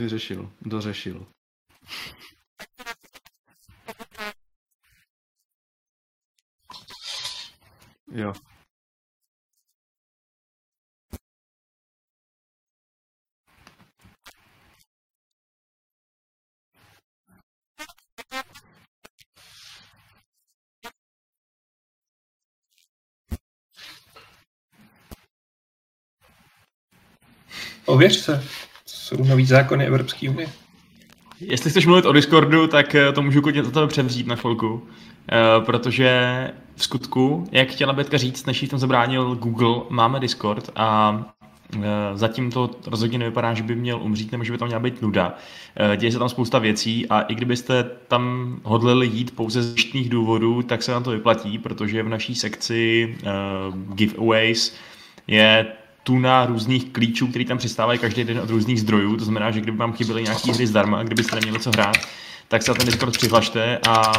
Vyřešil, dořešil. Jo. Ověř se. Jsou nový zákony Evropské unie. Jestli chceš mluvit o Discordu, tak eh, to můžu klidně za tebe převzít na chvilku. Eh, protože v skutku, jak chtěla Bětka říct, než jí v tom zabránil Google, máme Discord a eh, zatím to rozhodně nevypadá, že by měl umřít nebo že by tam měla být nuda. Děje se tam spousta věcí a i kdybyste tam hodlili jít pouze z zjištných důvodů, tak se vám to vyplatí, protože v naší sekci giveaways je tuna různých klíčů, které tam přistávají každý den od různých zdrojů. To znamená, že kdyby vám chyběly nějaké hry zdarma, kdybyste neměli co hrát, tak se na ten Discord přihlašte a,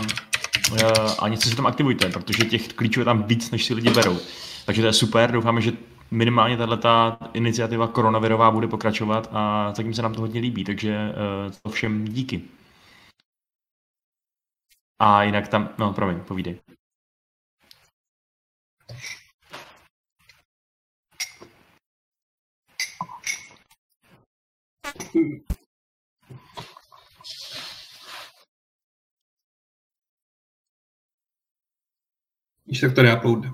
eh, a něco si tam aktivujte, protože těch klíčů je tam víc, než si lidi berou. Takže to je super, doufáme, že minimálně tato iniciativa koronavirová bude pokračovat a zatím se nám to hodně líbí, takže eh, to všem díky. A jinak tam, no promiň, povídej. Víš, tak to reuploadne.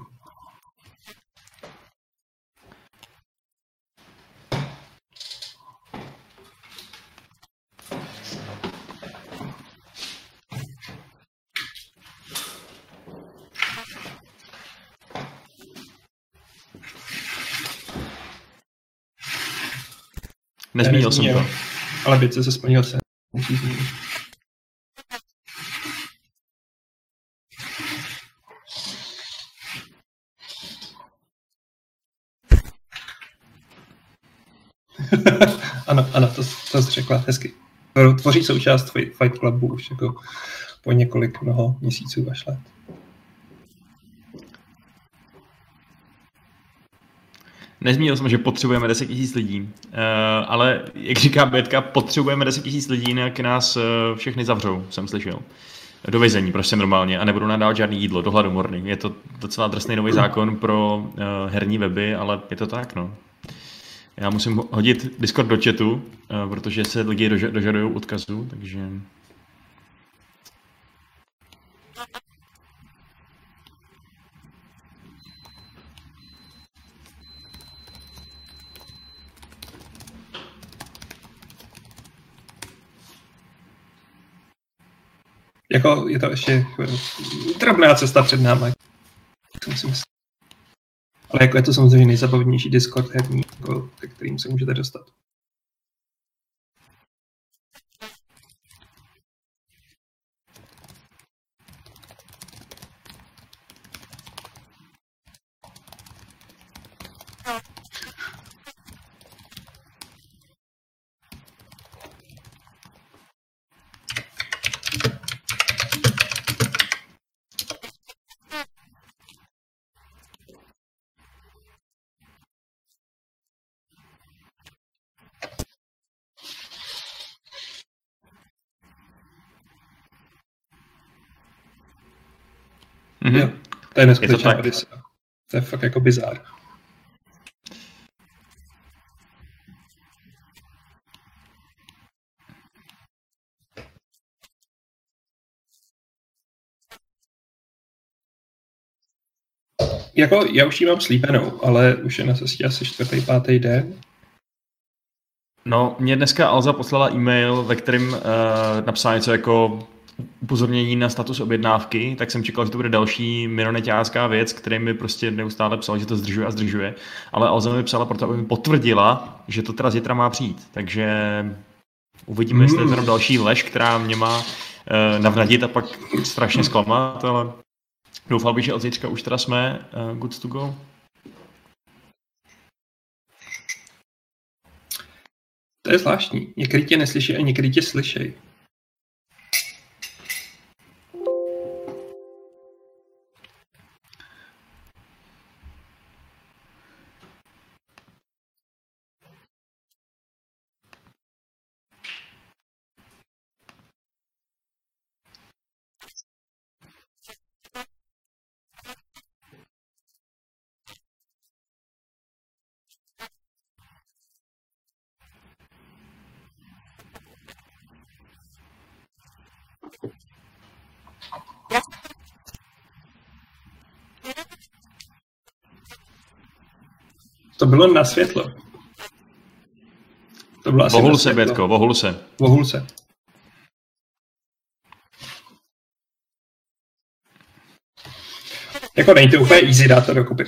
Nezmínil jsem to. Ale byce se splnil se. Ano, ano, to, to jsi řekla hezky. Tvoří součást Fi- Fight Clubu už jako po několik mnoho měsíců až let. Nezmínil jsem, že potřebujeme 10 000 lidí, uh, ale jak říká Bětka, potřebujeme 10 000 lidí, jinak nás uh, všechny zavřou, jsem slyšel. Do vězení, prostě normálně, a nebudou nám dávat žádný jídlo, do hladomorny. Je to docela drsný nový zákon pro uh, herní weby, ale je to tak, no. Já musím hodit Discord do chatu, protože se lidi dož- dožadují odkazu, takže... Jako je to ještě drobná cesta před námi. Myslet. Ale jako je to samozřejmě nejzabavnější Discord herní, jako, ke kterým se můžete dostat. Mhm. Jo, to je neskutečná tak. Odyssea. To je fakt jako bizár. Jako, já už ji mám slíbenou, ale už je na cestě asi čtvrtý, pátý den. No, mě dneska Alza poslala e-mail, ve kterém uh, napsala něco jako upozornění na status objednávky, tak jsem čekal, že to bude další minoneťářská věc, který mi prostě neustále psal, že to zdržuje a zdržuje. Ale Alza mi psala proto, aby mi potvrdila, že to teda zítra má přijít. Takže uvidíme, jestli je to jenom další lež, která mě má uh, navnadit a pak strašně zklamat, ale doufal bych, že od zítřka už teda jsme uh, good to go. To je zvláštní. Někdy tě neslyší a někdy tě slyšej. Bylo na světlo. To bylo asi Vohul se. Bětko, vohul se. Vohul se. Jako není to úplně easy dát to dokupy.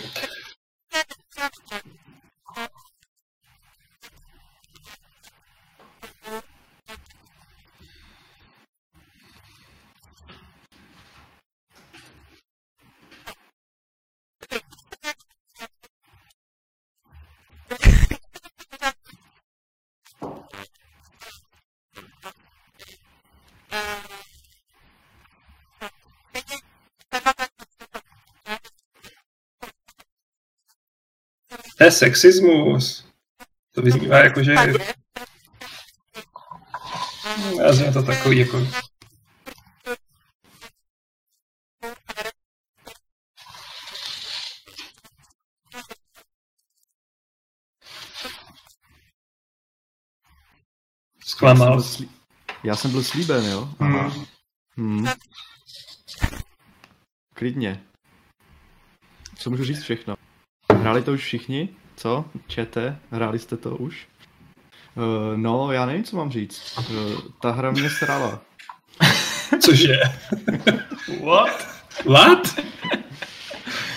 Je sexismus. To vyznívá jako, že... Já jsem to takový jako... Zklamal. Já jsem byl, slí... Já jsem byl slíben, jo? Aha. Hmm. Klidně. Co můžu říct všechno? Hráli to už všichni? Co? Čete? Hráli jste to už? Uh, no, já nevím, co mám říct. Uh, ta hra mě srala. Cože? What? What?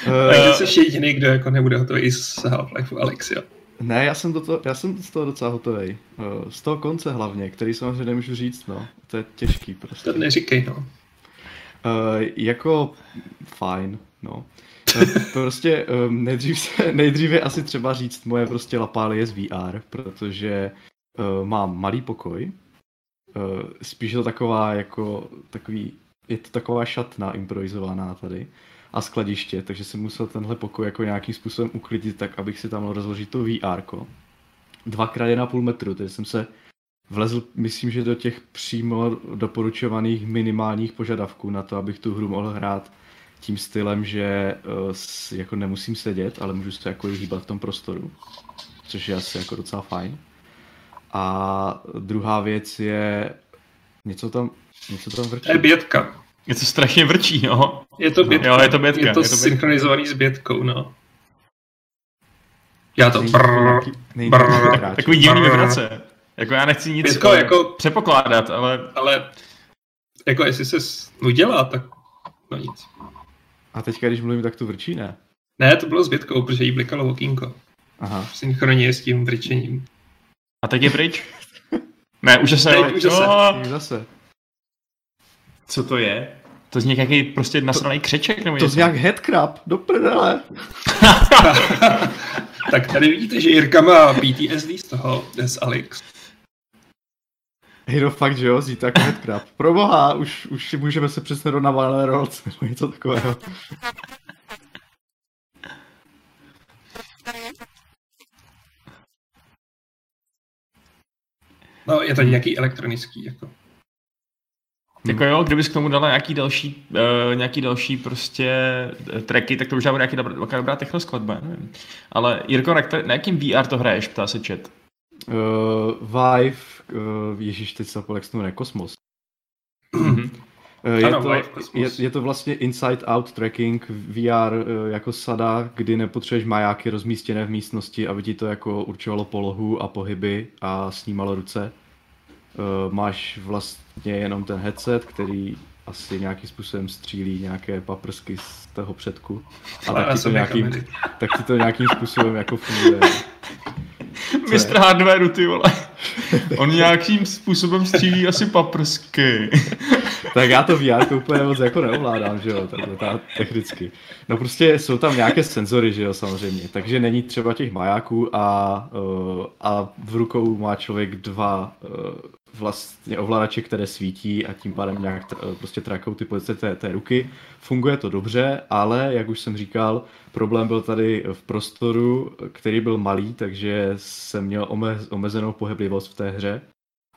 Uh, Takže jsi jediný, kdo jako nebude hotový z Half-Life Alex, jo? ne, já jsem, do toho, já jsem z toho docela hotový. Uh, z toho konce hlavně, který samozřejmě nemůžu říct, no. To je těžký prostě. To neříkej, no. Uh, jako fajn, no. Eh, Prostě um, nejdřív, se, nejdřív je asi třeba říct moje prostě lapálie z VR, protože uh, mám malý pokoj. Uh, spíš je to taková jako takový, je to taková šatna improvizovaná tady a skladiště, takže jsem musel tenhle pokoj jako nějakým způsobem uklidit tak, abych si tam rozložit to VR. Dvakrát jedna půl metru, takže jsem se vlezl, myslím, že do těch přímo doporučovaných minimálních požadavků na to, abych tu hru mohl hrát tím stylem, že uh, jako nemusím sedět, ale můžu se jako hýbat v tom prostoru, což je asi jako docela fajn. A druhá věc je něco tam, něco tam vrčí. To je bětka. Je to strašně vrčí, no. Je to bětka. Jo, je to bětka, Je to, je to bětka. synchronizovaný s bětkou, no. Já to brrr, brrr. Takový divný vibrace. Jako já nechci nic Bětko, eh, jako- přepokládat, ale Ale jako jestli se udělá, tak no nic. A teďka, když mluvím, tak to vrčí, ne? Ne, to bylo s bětkou, protože jí blikalo okýnko. Aha. Synchronně s tím vrčením. a teď je pryč? Ne, už zase. Teď už zase. No, zase. co to je? To z nějaký prostě nasraný křeček nebo To z nějak headcrab, do prdele. tak tady vidíte, že Jirka má PTSD z toho, z Alex. Hej, no fakt, že jo, zítra jako headcrab. Proboha, už, už si můžeme se přesně do Navalné Rolls, nebo něco takového. No, je to nějaký elektronický, jako. Jako jo, kdybys k tomu dala nějaký další, uh, nějaký další prostě eh, tracky, tak to už bude nějaký dobrá, dobrá, dobrá technoskladba, nevím. Ale Jirko, na, na jakým VR to hraješ, ptá se chat. Uh, Vive, uh, ježíš, teď se zapomněl, jak se to jmenuje, Kosmos. Mhm. Eh, Je, Ano, to, je, je to vlastně inside-out tracking VR eh, jako sada, kdy nepotřebuješ majáky rozmístěné v místnosti, aby ti to jako určovalo polohu a pohyby a snímalo ruce. Máš vlastně jenom ten headset, který asi nějakým způsobem střílí nějaké paprsky z toho předku. A tak ti, to nějakým, tak ti to nějakým způsobem jako funguje. Mistr hardwareu, ty vole. On nějakým způsobem střílí asi paprsky. Tak já to VR úplně moc jako neovládám, že jo, takhle ta, technicky. No prostě jsou tam nějaké senzory, že jo, samozřejmě, takže není třeba těch majáků a, uh, a v rukou má člověk dva uh, vlastně ovladače, které svítí a tím pádem nějak tr- eh, prostě trakou ty pozice té, té ruky. Funguje to dobře, ale jak už jsem říkal, problém byl tady v prostoru, který byl malý, takže jsem měl ome- omezenou pohyblivost v té hře.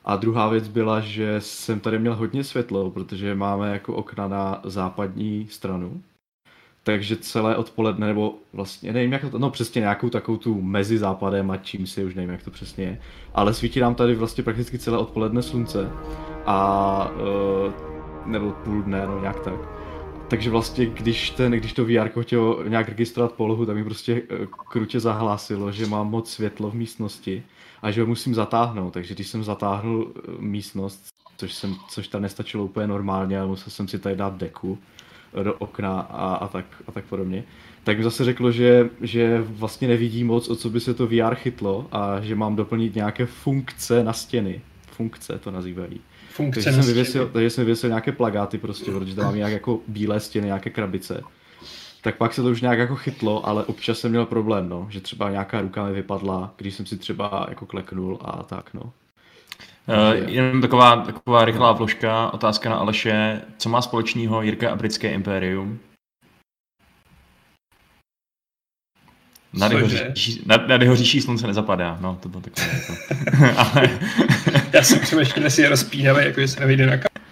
A druhá věc byla, že jsem tady měl hodně světlo, protože máme jako okna na západní stranu. Takže celé odpoledne, nebo vlastně nevím, jak to, no přesně nějakou takovou tu mezi západem a čím si, už nevím, jak to přesně je. Ale svítí nám tady vlastně prakticky celé odpoledne slunce. A, uh, nebo půl dne, no nějak tak. Takže vlastně, když, ten, když to VR chtělo nějak registrovat polohu, tak mi prostě eh, krutě zahlásilo, že mám moc světlo v místnosti a že ho musím zatáhnout. Takže když jsem zatáhnul eh, místnost, což, jsem, což tam nestačilo úplně normálně, ale musel jsem si tady dát deku do okna a, a, tak, a tak podobně, tak mi zase řeklo, že, že vlastně nevidí moc, o co by se to VR chytlo a že mám doplnit nějaké funkce na stěny. Funkce to nazývají. Funkce Takže na jsem, vyvěsil, takže jsem vyvěsil nějaké plagáty prostě, protože tam mám nějak jako bílé stěny, nějaké krabice. Tak pak se to už nějak jako chytlo, ale občas jsem měl problém, no, že třeba nějaká ruka mi vypadla, když jsem si třeba jako kleknul a tak, no. Uh, jenom taková, taková rychlá vložka, otázka na Aleše. Co má společného Jirka a britské impérium? Nad jeho, říší, nad, nad jeho říší slunce nezapadá, no to bylo takové jako. Ale Já jsem přemýšlel, jestli je rozpínavé, jako že se nevejde na kam.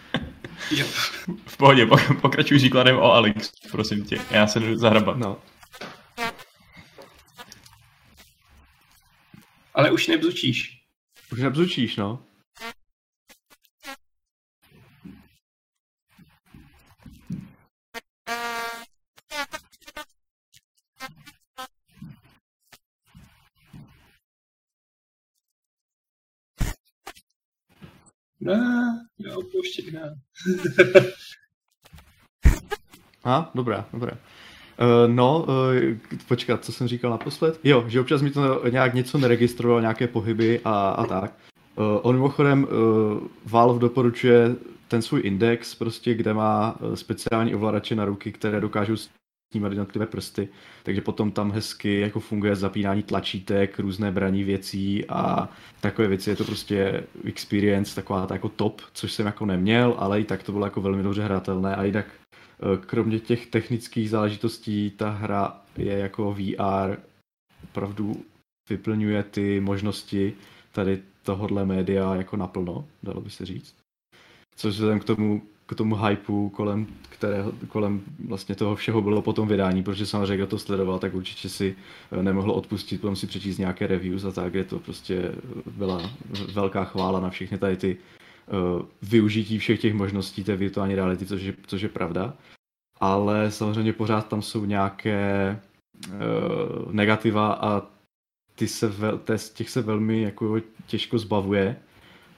Jo. v pohodě, pok- pokračuj příkladem o Alex, prosím tě. Já se jdu zahrabat. No, Ale už nebzučíš. už nebzučíš, no. Ne, já opouštět ne. A, dobrá, dobrá. Uh, no, uh, počkat, co jsem říkal naposled? Jo, že občas mi to nějak něco neregistroval, nějaké pohyby a, a tak. Uh, on mimochodem, uh, Valve doporučuje ten svůj index, prostě, kde má speciální ovladače na ruky, které dokážou snímat jednotlivé prsty, takže potom tam hezky jako funguje zapínání tlačítek, různé braní věcí a takové věci. Je to prostě experience, taková ta jako top, což jsem jako neměl, ale i tak to bylo jako velmi dobře hratelné a jinak eh, kromě těch technických záležitostí ta hra je jako VR opravdu vyplňuje ty možnosti tady tohohle média jako naplno, dalo by se říct. Což vzhledem k tomu, k tomu hypeu, kolem, kterého, kolem vlastně toho všeho bylo potom vydání, protože samozřejmě kdo to sledoval, tak určitě si eh, nemohl odpustit, potom si přečíst nějaké reviews a tak, kde to prostě byla velká chvála na všechny tady ty uh, využití všech těch možností té virtuální reality, což je, což je pravda. Ale samozřejmě pořád tam jsou nějaké uh, negativa a ty se té, těch se velmi jako těžko zbavuje,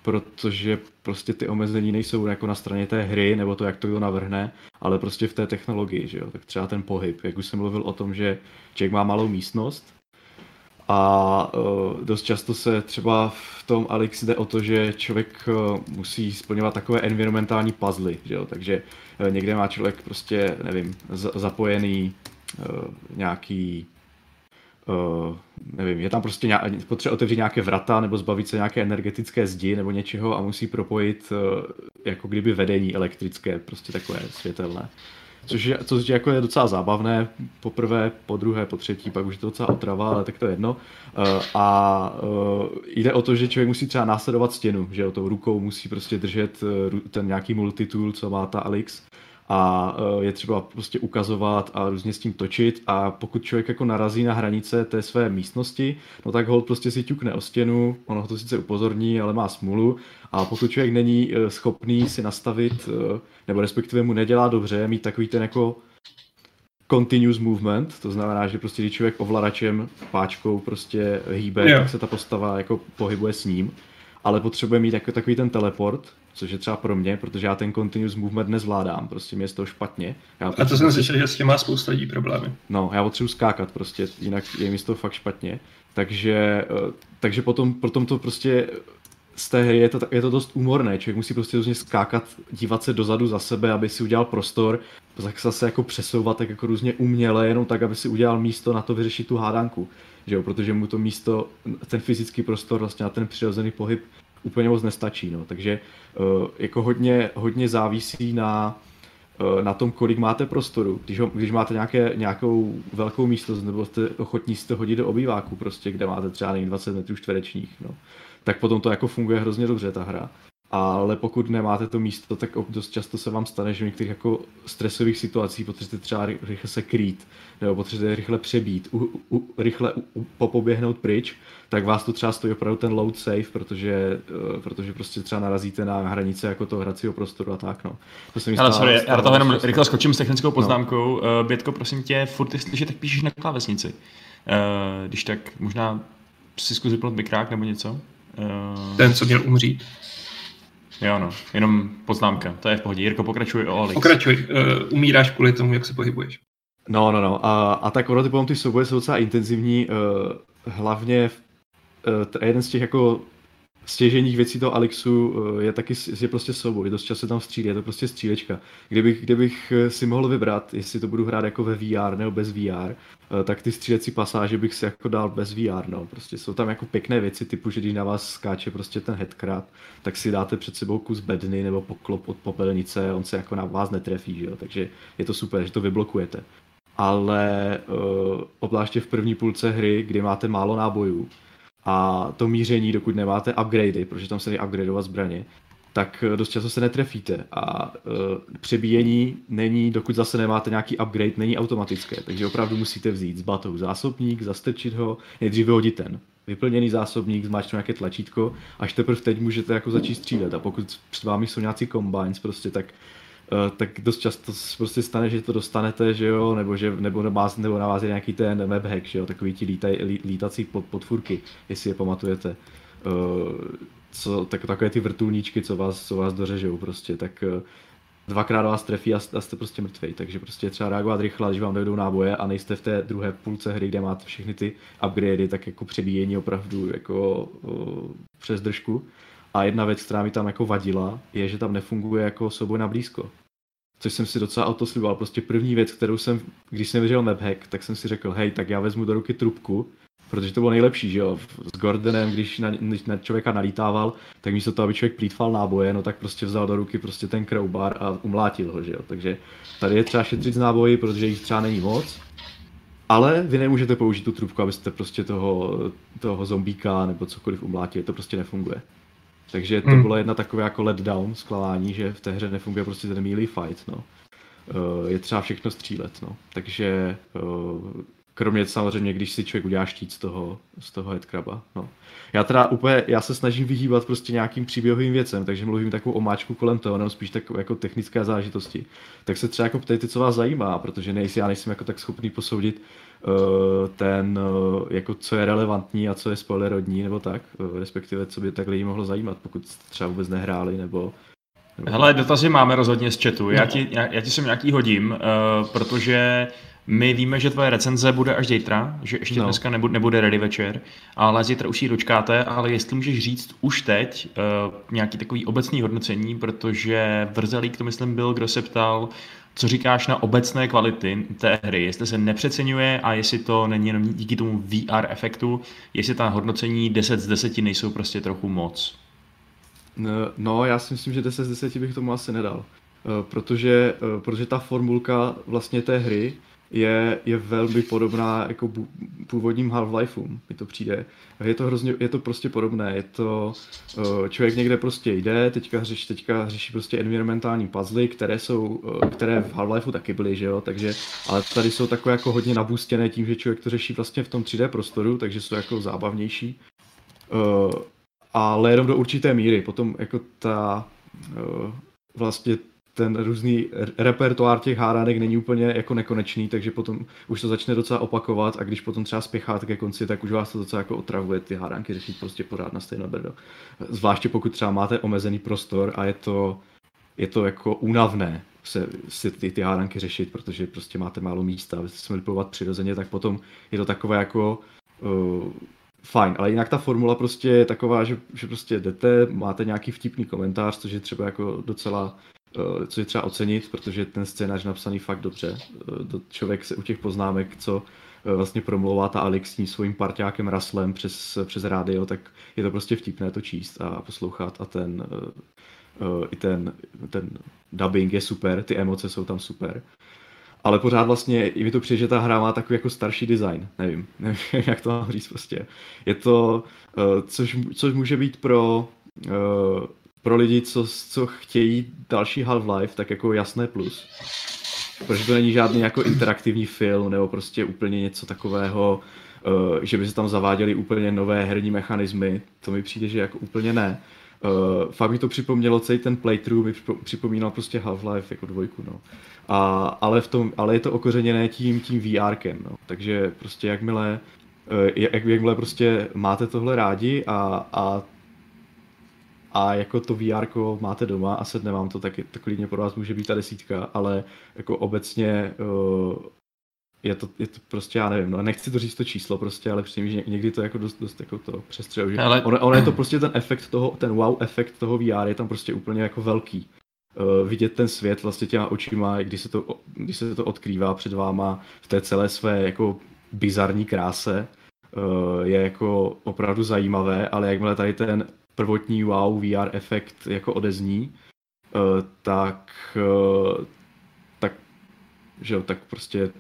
protože prostě ty omezení nejsou jako na straně té hry, nebo to, jak to kdo navrhne, ale prostě v té technologii, že jo, tak třeba ten pohyb, jak už jsem mluvil o tom, že člověk má malou místnost a uh, dost často se třeba v tom Alex jde o to, že člověk uh, musí splňovat takové environmentální puzzly, že jo, takže uh, někde má člověk prostě, nevím, zapojený nějaký uh, nevím, je tam prostě nějak, potřeba otevřít nějaké vrata nebo zbavit se nějaké energetické zdi nebo něčeho a musí propojit uh, jako kdyby vedení elektrické, prostě takové světelné. Což je, což je, jako je docela zábavné, poprvé, po druhé, po třetí, pak už je to docela otrava, ale tak to je jedno. Uh, a uh, jde o to, že člověk musí třeba následovat stěnu, že jo, tou rukou musí prostě držet ten nějaký multitool, co má ta Alix a uh, je třeba prostě ukazovat a různě s tím točit. A pokud člověk jako narazí na hranice té své místnosti, no tak hold prostě si ťukne o stěnu, ono ho to sice upozorní, ale má smůlu. A pokud člověk není uh, schopný si nastavit, uh, nebo respektive mu nedělá dobře, mít takový ten jako continuous movement, to znamená, že prostě když člověk ovladačem, páčkou prostě hýbe, Jo. tak se ta postava jako pohybuje s ním, ale potřebuje mít jako takový ten teleport, což je třeba pro mě, protože já ten continuous movement nezvládám, prostě mě je z toho špatně. Já A to jsem slyšel, že s tím má spousta lidí problémy. No, já potřebuji skákat prostě, jinak je mi z toho fakt špatně. Takže, eh, takže potom, potom to prostě z té hry je to, je to dost úmorné. Člověk musí prostě různě skákat, dívat se dozadu za sebe, aby si udělal prostor, tak zase jako přesouvat tak jako různě uměle, jenom tak, aby si udělal místo na to vyřešit tu hádanku. Že jo? Protože mu to místo, ten fyzický prostor vlastně na ten přirozený pohyb úplně moc nestačí. No. Takže uh, jako hodně, hodně závisí na, eh, na tom, kolik máte prostoru. Když, ho, když máte nějaké, nějakou velkou místnost, nebo jste ochotní si to hodit do obýváku, prostě, kde máte třeba nejméně 20 metrů čtverečních, no, tak potom to jako funguje hrozně dobře ta hra. Ale pokud nemáte to místo, tak dost často se vám stane, že v některých jako stresových situacích potřebujete třeba ry- rychle se krýt, nebo potřebujete rychle přebít, u, u, rychle u, u, popoběhnout pryč, tak vás to třeba stojí opravdu ten load safe, protože, uh, protože prostě třeba narazíte na hranice jako toho hracího prostoru a tak, no. To se mi Ale stává- sorry, já stává do toho jenom rychle skočím s technickou poznámkou. No. Bětko, prosím tě, furt jestliže tak píšeš na klávesnici. Eh, Když tak možná si zkus vypnout mikrák nebo něco. Eh, Ten, co měl umřít. Jo, no, jenom poznámka, to je v pohodě. Jirko, pokračuj o Alex. Pokračuj, uh, umíráš kvůli tomu, jak se pohybuješ. No, no, no. A, a tak ono ty potom ty souboje jsou docela intenzivní, uh, hlavně uh, t- jeden z těch jako stěženích věcí toho Alexu uh, je taky je prostě souboj, dost často tam střílí, je to prostě střílečka. Kdybych, kdybych eh, si mohl vybrat, jestli to budu hrát jako ve VR nebo bez VR, uh, tak ty střílecí pasáže bych si jako dal bez VR, no. Prostě jsou tam jako pěkné věci, typu, že když na vás skáče prostě ten headcrab, tak si dáte před sebou kus bedny nebo poklop od popelnice, on se jako na vás netrefí, že jo? takže je to super, že to vyblokujete ale uh, obzvláště v první půlce hry, kdy máte málo nábojů a to míření, dokud nemáte upgradey, protože tam se dají upgradeovat zbraně, tak eh, dost často se netrefíte. A uh, přebíjení není, dokud zase nemáte nějaký upgrade, není automatické, takže opravdu musíte vzít z batou zásobník, zastrčit ho, nejdřív vyhodit ten vyplněný zásobník, zmáčknout nějaké tlačítko, až teprve teď můžete jako začít střílet. A pokud před vámi jsou nějací combines prostě, tak tak dost často prostě stane, že to dostanete, že jo, nebo, že, nebo, na vás, nebo na vás je nějaký ten map hack, že jo, takový ti lítaj, lí, lítací pod, podfurky, jestli je pamatujete. Uh, co, tak, takové ty vrtulníčky, co vás, co vás dořežou prostě, tak uh, dvakrát vás trefí a, a jste prostě mrtvej, takže prostě třeba reagovat rychle, když vám dojdou náboje a nejste v té druhé půlce hry, kde máte všechny ty upgradey, tak jako přebíjení opravdu jako uh, přes držku. A jedna věc, která mi tam jako vadila, je, že tam nefunguje jako souboj na blízko. Což jsem si docela auto sliboval. Prostě první věc, kterou jsem, když jsem viděl map hack, tak jsem si řekl, hej, tak já vezmu do ruky trubku, protože to bylo nejlepší, že jo. S Gordonem, když na, když na člověka nalítával, tak místo toho, aby člověk plítval náboje, no tak prostě vzal do ruky prostě ten crowbar a umlátil ho, že jo. Takže tady je třeba šetřit z náboji, protože jich třeba není moc. Ale vy nemůžete použít tu trubku, abyste prostě toho, toho zombíka nebo cokoliv umlátili, to prostě nefunguje. Takže to Hmm. bylo jedna takové jako letdown zklamání, že v té hře nefunguje prostě ten melee fight, no. Uh, je třeba všechno střílet, no. Takže uh, kromě samozřejmě, když si člověk udělá štít z toho, z toho headcraba, no. Já teda úplně, já se snažím vyhýbat prostě nějakým příběhovým věcem, takže mluvím takovou omáčku kolem toho, nebo spíš takové jako technické záležitosti. Tak se třeba jako ptejte, co vás zajímá, protože nejsi, já nejsem jako tak schopný posoudit ten, uh, jako co je relevantní a co je spoilerodní, nebo tak, uh, respektive co by tak lidi mohlo zajímat, pokud jste třeba vůbec nehráli, nebo nebo- Hele, dotazy máme rozhodně z chatu. Já ti, já, já ti sem nějaký hodím, uh, protože my víme, že tvoje recenze bude až zítra, že ještě no. dneska nebude, nebude ready večer, ale zítra už ji dočkáte, ale jestli můžeš říct už teď uh, nějaký takový obecný hodnocení, protože Vrzelík to myslím byl, kdo se ptal, co říkáš na obecné kvality té hry, jestli se nepřeceňuje a jestli to není jenom díky tomu VR efektu, jestli ta hodnocení 10 z 10 nejsou prostě trochu moc. No, já si myslím, že 10 z 10 bych tomu asi nedal. eh, protože, eh, protože ta formulka vlastně té hry je, je velmi podobná jako původním Half-Lifeům, mi to přijde. Je to hrozně, je to prostě podobné, je to, uh, člověk někde prostě jde, teďka, řeš, teďka řeší prostě environmentální puzzle, které jsou, uh, které v Half-Lifeu taky byly, že jo, takže, ale tady jsou takové jako hodně nabůstěné tím, že člověk to řeší vlastně v tom 3D prostoru, takže jsou jako zábavnější. Uh, ale jenom do určité míry, potom jako ta, vlastně ten různý repertoár těch hádanek není úplně jako nekonečný, takže potom už to začne docela opakovat a když potom třeba spěcháte ke konci, tak už vás to docela jako otravuje ty hádanky řešit prostě pořád na stejno brdo. Zvláště pokud třeba máte omezený prostor a je to, je to jako únavné se, si ty, ty hádanky řešit, protože prostě máte málo místa, abyste se měli přirozeně, tak potom je to takové jako uh, fajn, ale jinak ta formula prostě je taková, že, že prostě jdete, máte nějaký vtipný komentář, což je třeba jako docela Eh, co je třeba ocenit, protože ten scénář napsaný fakt dobře. Eh, člověk se u těch poznámek, co eh, vlastně promlouvá ta Alex s tím svým parťákem Raslem přes, přes rádio, tak je to prostě vtipné to číst a poslouchat a ten, i ten, ten dubbing je super, ty emoce jsou tam super. Ale pořád vlastně i mi to přijde, že ta hra má takový jako starší design. Nevím, nevím jak to mám říct prostě. Je to, což, což může být pro pro lidi, co, co chtějí další Half-Life, tak jako jasné plus. Protože to není žádný jako interaktivní film, nebo prostě úplně něco takového, uh, že by se tam zaváděly úplně nové herní mechanismy. To mi přijde, že jako úplně ne. Uh, fakt mi to připomnělo celý ten playthrough, mi připomínal prostě Half-Life jako dvojku, no. A, ale, v tom, ale je to okořeněné tím, tím VRkem, no. Takže prostě jakmile, uh, jak, jakmile prostě máte tohle rádi a, a a jako to VR máte doma a sedne vám to, tak, tak klidně pro vás může být ta desítka, ale jako obecně uh, je to, je to prostě, já nevím, no nechci to říct to číslo prostě, ale přijím, že někdy to jako dost, dost jako to přestřeluje, že ale... ono, ono, je to prostě ten efekt toho, ten wow efekt toho VR je tam prostě úplně jako velký. Uh, vidět ten svět vlastně těma očima, když se, to, když se to odkrývá před váma v té celé své jako bizarní kráse, uh, je jako opravdu zajímavé, ale jakmile tady ten prvotní wow VR efekt jako odezní, uh, tak, uh, tak, že jo, tak prostě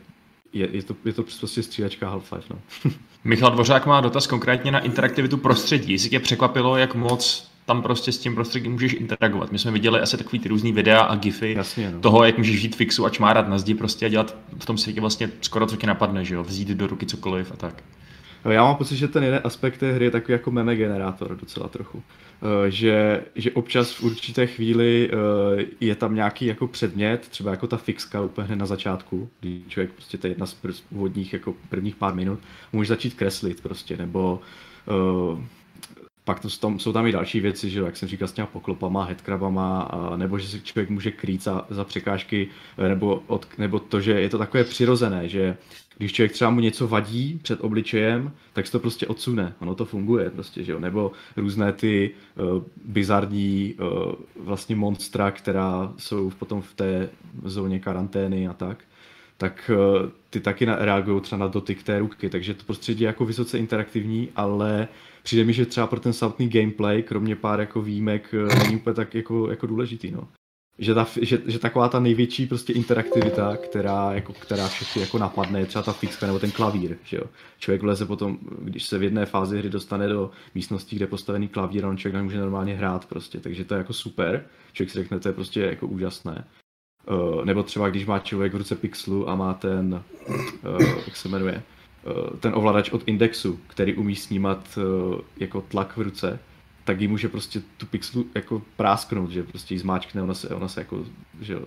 je, je, to, je to prostě střílečka Half-Life, no. Michal Dvořák má dotaz konkrétně na interaktivitu prostředí. Jestli tě překvapilo, jak moc tam prostě s tím prostředím můžeš interagovat. My jsme viděli asi takový ty různý videa a gify Jasně, no. toho, jak můžeš žít fixu a čmárat na zdi prostě a dělat v tom světě vlastně skoro co ti napadne, že jo, vzít do ruky cokoliv a tak. Já mám pocit, že ten jeden aspekt té hry je takový jako meme generátor docela trochu. Eh, že, že občas v určité chvíli eh, je tam nějaký jako předmět, třeba jako ta fixka úplně na začátku, kdy člověk prostě to je jedna z úvodních jako prvních pár minut, může začít kreslit prostě, nebo uh, pak to, tam, jsou tam i další věci, že jak jsem říkal, s těma poklopama, headcrabama, a, nebo že si člověk může krýt za, za překážky, nebo, od, nebo to, že je to takové přirozené, že když člověk třeba mu něco vadí před obličejem, tak se to prostě odsune. Ono to funguje prostě, že jo? Nebo různé ty uh, bizarní uh, vlastně monstra, která jsou potom v té zóně karantény a tak, tak uh, ty taky reagují třeba na dotyk té ruky, takže to prostředí je jako vysoce interaktivní, ale přijde mi, že třeba pro ten samotný gameplay, kromě pár jako výjimek, není úplně tak jako, jako důležitý, no že, ta, že, že, taková ta největší prostě interaktivita, která, jako, která všechny jako napadne, je třeba ta fixka nebo ten klavír, že jo. Člověk vleze potom, když se v jedné fázi hry dostane do místnosti, kde je postavený klavír, on člověk nemůže normálně hrát prostě, takže to je jako super. Člověk si řekne, to je prostě jako úžasné. Uh, nebo třeba když má člověk v ruce pixelu a má ten, uh, jak se jmenuje, uh, ten ovladač od Indexu, který umí snímat uh, jako tlak v ruce, tak jí může prostě tu pixelu jako prásknout, že prostě jí zmáčkne, ona se, ona se jako, že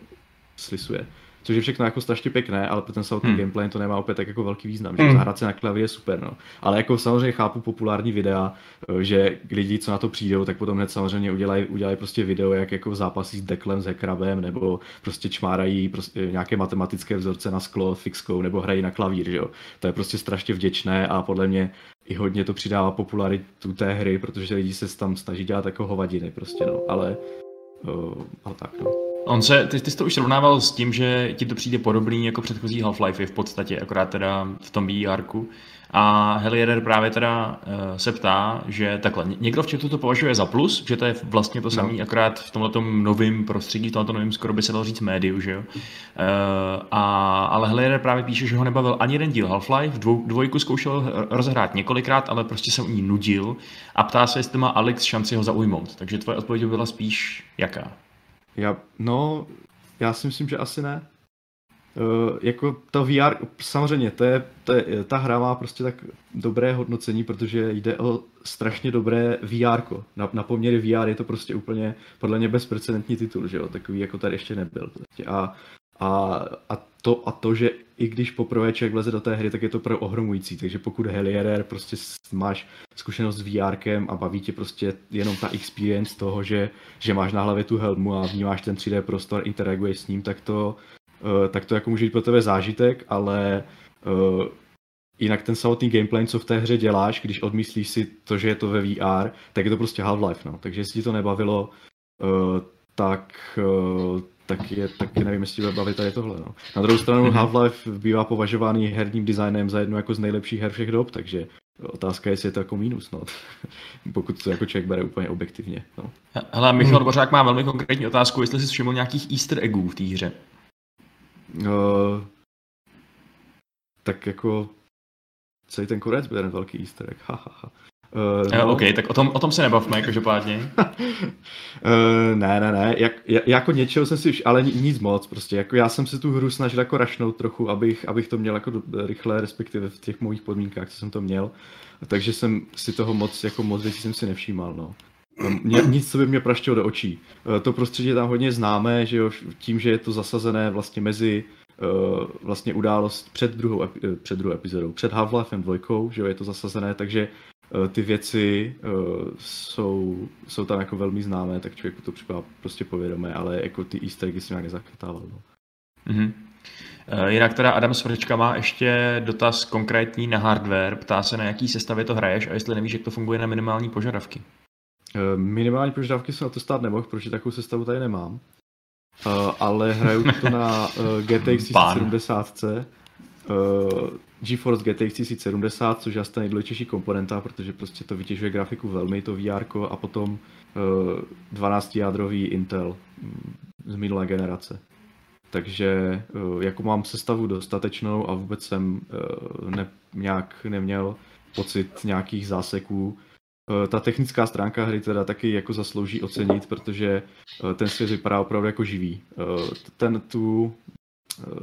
slisuje. Což je všechno jako strašně pěkné, ale pro ten samotný hmm. gameplay to nemá opět tak jako velký význam, že hmm. zahrát se na klavě je super, no. Ale jako samozřejmě chápu populární videa, eh, že lidi, co na to přijdou, tak potom hned samozřejmě udělají, udělají prostě video, jak jako zápasí s deklem, s hekrabem, nebo prostě čmárají prostě nějaké matematické vzorce na sklo fixkou, nebo hrají na klavír, že jo. To je prostě strašně vděčné a podle mě i hodně to přidává popularitu té hry, protože lidi se tam snaží dělat jako hovadiny prostě, no, ale, uh, ale tak, no. On se, ty, ty jsi to už srovnával s tím, že ti to přijde podobný jako předchozí Half-Life v podstatě, akorát teda v tom VR-ku. A Helieder právě teda uh, se ptá, že takhle, někdo v chatu to považuje za plus, že to je vlastně to samé, no. akorát v tomhle novém prostředí, v tomhle novém skoro by se dalo říct médiu, že jo. Uh, a, ale Helieder právě píše, že ho nebavil ani jeden díl Half-Life, dvou, dvojku zkoušel rozehrát několikrát, ale prostě se u ní nudil a ptá se, jestli má Alex šanci ho zaujmout. Takže tvoje odpověď byla spíš jaká? Já, no, já si myslím, že asi ne. Uh, jako to VR, samozřejmě, to je, to je, ta hra má prostě tak dobré hodnocení, protože jde o strašně dobré VR. Na, na poměry VR je to prostě úplně podle mě bezprecedentní titul, že jo, takový jako tady ještě nebyl. Prostě. A, a, a, to, a to, že i když poprvé člověk vleze do té hry, tak je to pro ohromující, takže pokud Helierer prostě máš zkušenost s VR a baví tě prostě jenom ta experience toho, že, že máš na hlavě tu helmu a vnímáš ten 3D prostor, interaguješ s ním, tak to, tak to jako může být pro tebe zážitek, ale uh, jinak ten samotný gameplay, co v té hře děláš, když odmyslíš si to, že je to ve VR, tak je to prostě Half-Life, no. Takže jestli ti to nebavilo, uh, tak, uh, tak, je, tak nevím, jestli bude bavit tady tohle. No. Na druhou stranu mm-hmm. Half-Life bývá považovaný herním designem za jednu jako z nejlepších her všech dob, takže otázka je, jestli je to jako mínus, no. pokud to jako člověk bere úplně objektivně. No. Hele, Michal Dvořák má velmi konkrétní otázku, jestli jsi všiml nějakých easter eggů v té hře. Uh, tak jako celý ten konec byl jeden velký easter egg, ha, ha, ha. Uh, no. OK, tak o tom, o tom se nebavme, každopádně. uh, ne, ne, ne, Jak, jako něčeho jsem si už, ale nic moc, prostě, jako já jsem si tu hru snažil jako rašnout trochu, abych, abych to měl jako rychle, respektive v těch mojich podmínkách, co jsem to měl, takže jsem si toho moc, jako moc věcí jsem si nevšímal, no. Nic, co by mě praštělo do očí. Uh, to prostředí je tam hodně známé, že jo, tím, že je to zasazené vlastně mezi uh, vlastně událost před druhou, před druhou epizodou, před Half-Lifem 2, že jo, je to zasazené, takže Eh, ty věci jsou, jsou tam jako velmi známé, tak člověku to připadá prostě povědomé, ale jako ty easter eggy si nějak nezachytával. No. Mm-hmm. Jinak teda Adam Svrčka má ještě dotaz konkrétní na hardware. Ptá se, na jaký sestavě to hraješ a jestli nevíš, jak to funguje na minimální požadavky. Minimální požadavky se na to stát nemohl, protože takovou sestavu tady nemám. Ale hraju to na GTX 1070. GeForce GTX 1070, což je asi ta nejdůležitější komponenta, protože prostě to vytěžuje grafiku velmi, to VR, a potom uh, 12 jádrový Intel mm, z minulé generace. Takže uh, jako mám sestavu dostatečnou a vůbec jsem uh, ne, nějak neměl pocit nějakých záseků. Uh, ta technická stránka hry teda taky jako zaslouží ocenit, protože uh, ten svět vypadá opravdu jako živý. Uh, ten tu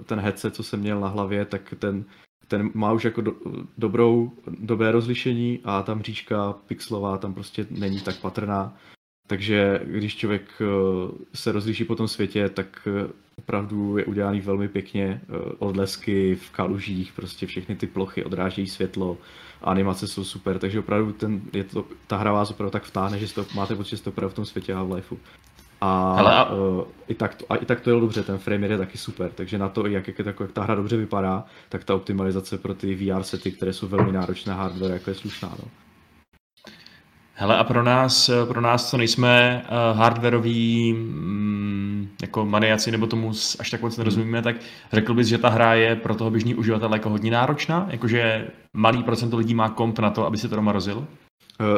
ten headset, co jsem měl na hlavě, tak ten ten má už jako do, dobrou, dobré rozlišení a ta mřížka pixelová tam prostě není tak patrná. Takže když člověk eh, se rozliší po tom světě, tak eh, opravdu je udělaný velmi pěkně. Eh, odlesky v kalužích, prostě všechny ty plochy odrážejí světlo, animace jsou super, takže opravdu ten, je to, ta hra vás opravdu tak vtáhne, že to, máte pocit, že jste opravdu v tom světě Half-Lifeu. A, Hele, a... Uh, i, tak to, a i tak to je dobře, ten frame je taky super, takže na to, jak, jak, jak, jak ta hra dobře vypadá, tak ta optimalizace pro ty VR sety, které jsou velmi náročné hardware, jako je slušná. No. Hele, a pro nás, pro nás, co nejsme uh, hardwareoví mm, jako maniaci, nebo tomu až tak moc nerozumíme, tak řekl bys, že ta hra je pro toho běžný uživatel jako hodně náročná? Jakože malý procento lidí má komp na to, aby se to doma rozil? Uh,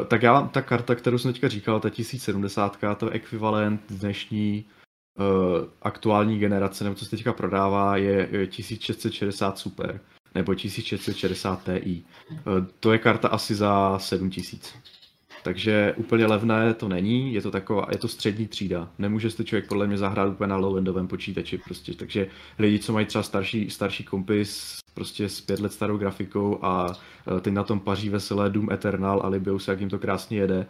tak já ta karta, kterou jsem teďka říkal, ta 1070, to je ekvivalent dnešní uh, aktuální generace, nebo co se teďka prodává, je 1660 Super, nebo 1660 Ti. To je karta asi za 7000. Takže úplně levné to není, je to taková, je to střední třída. Nemůže si člověk podle mě zahrát úplně na low-endovém počítači prostě. Takže lidi, co mají třeba starší, starší kompis prostě s pět let starou grafikou a e, teď na tom paří veselé Doom Eternal a libijou se, jak jim to krásně jede,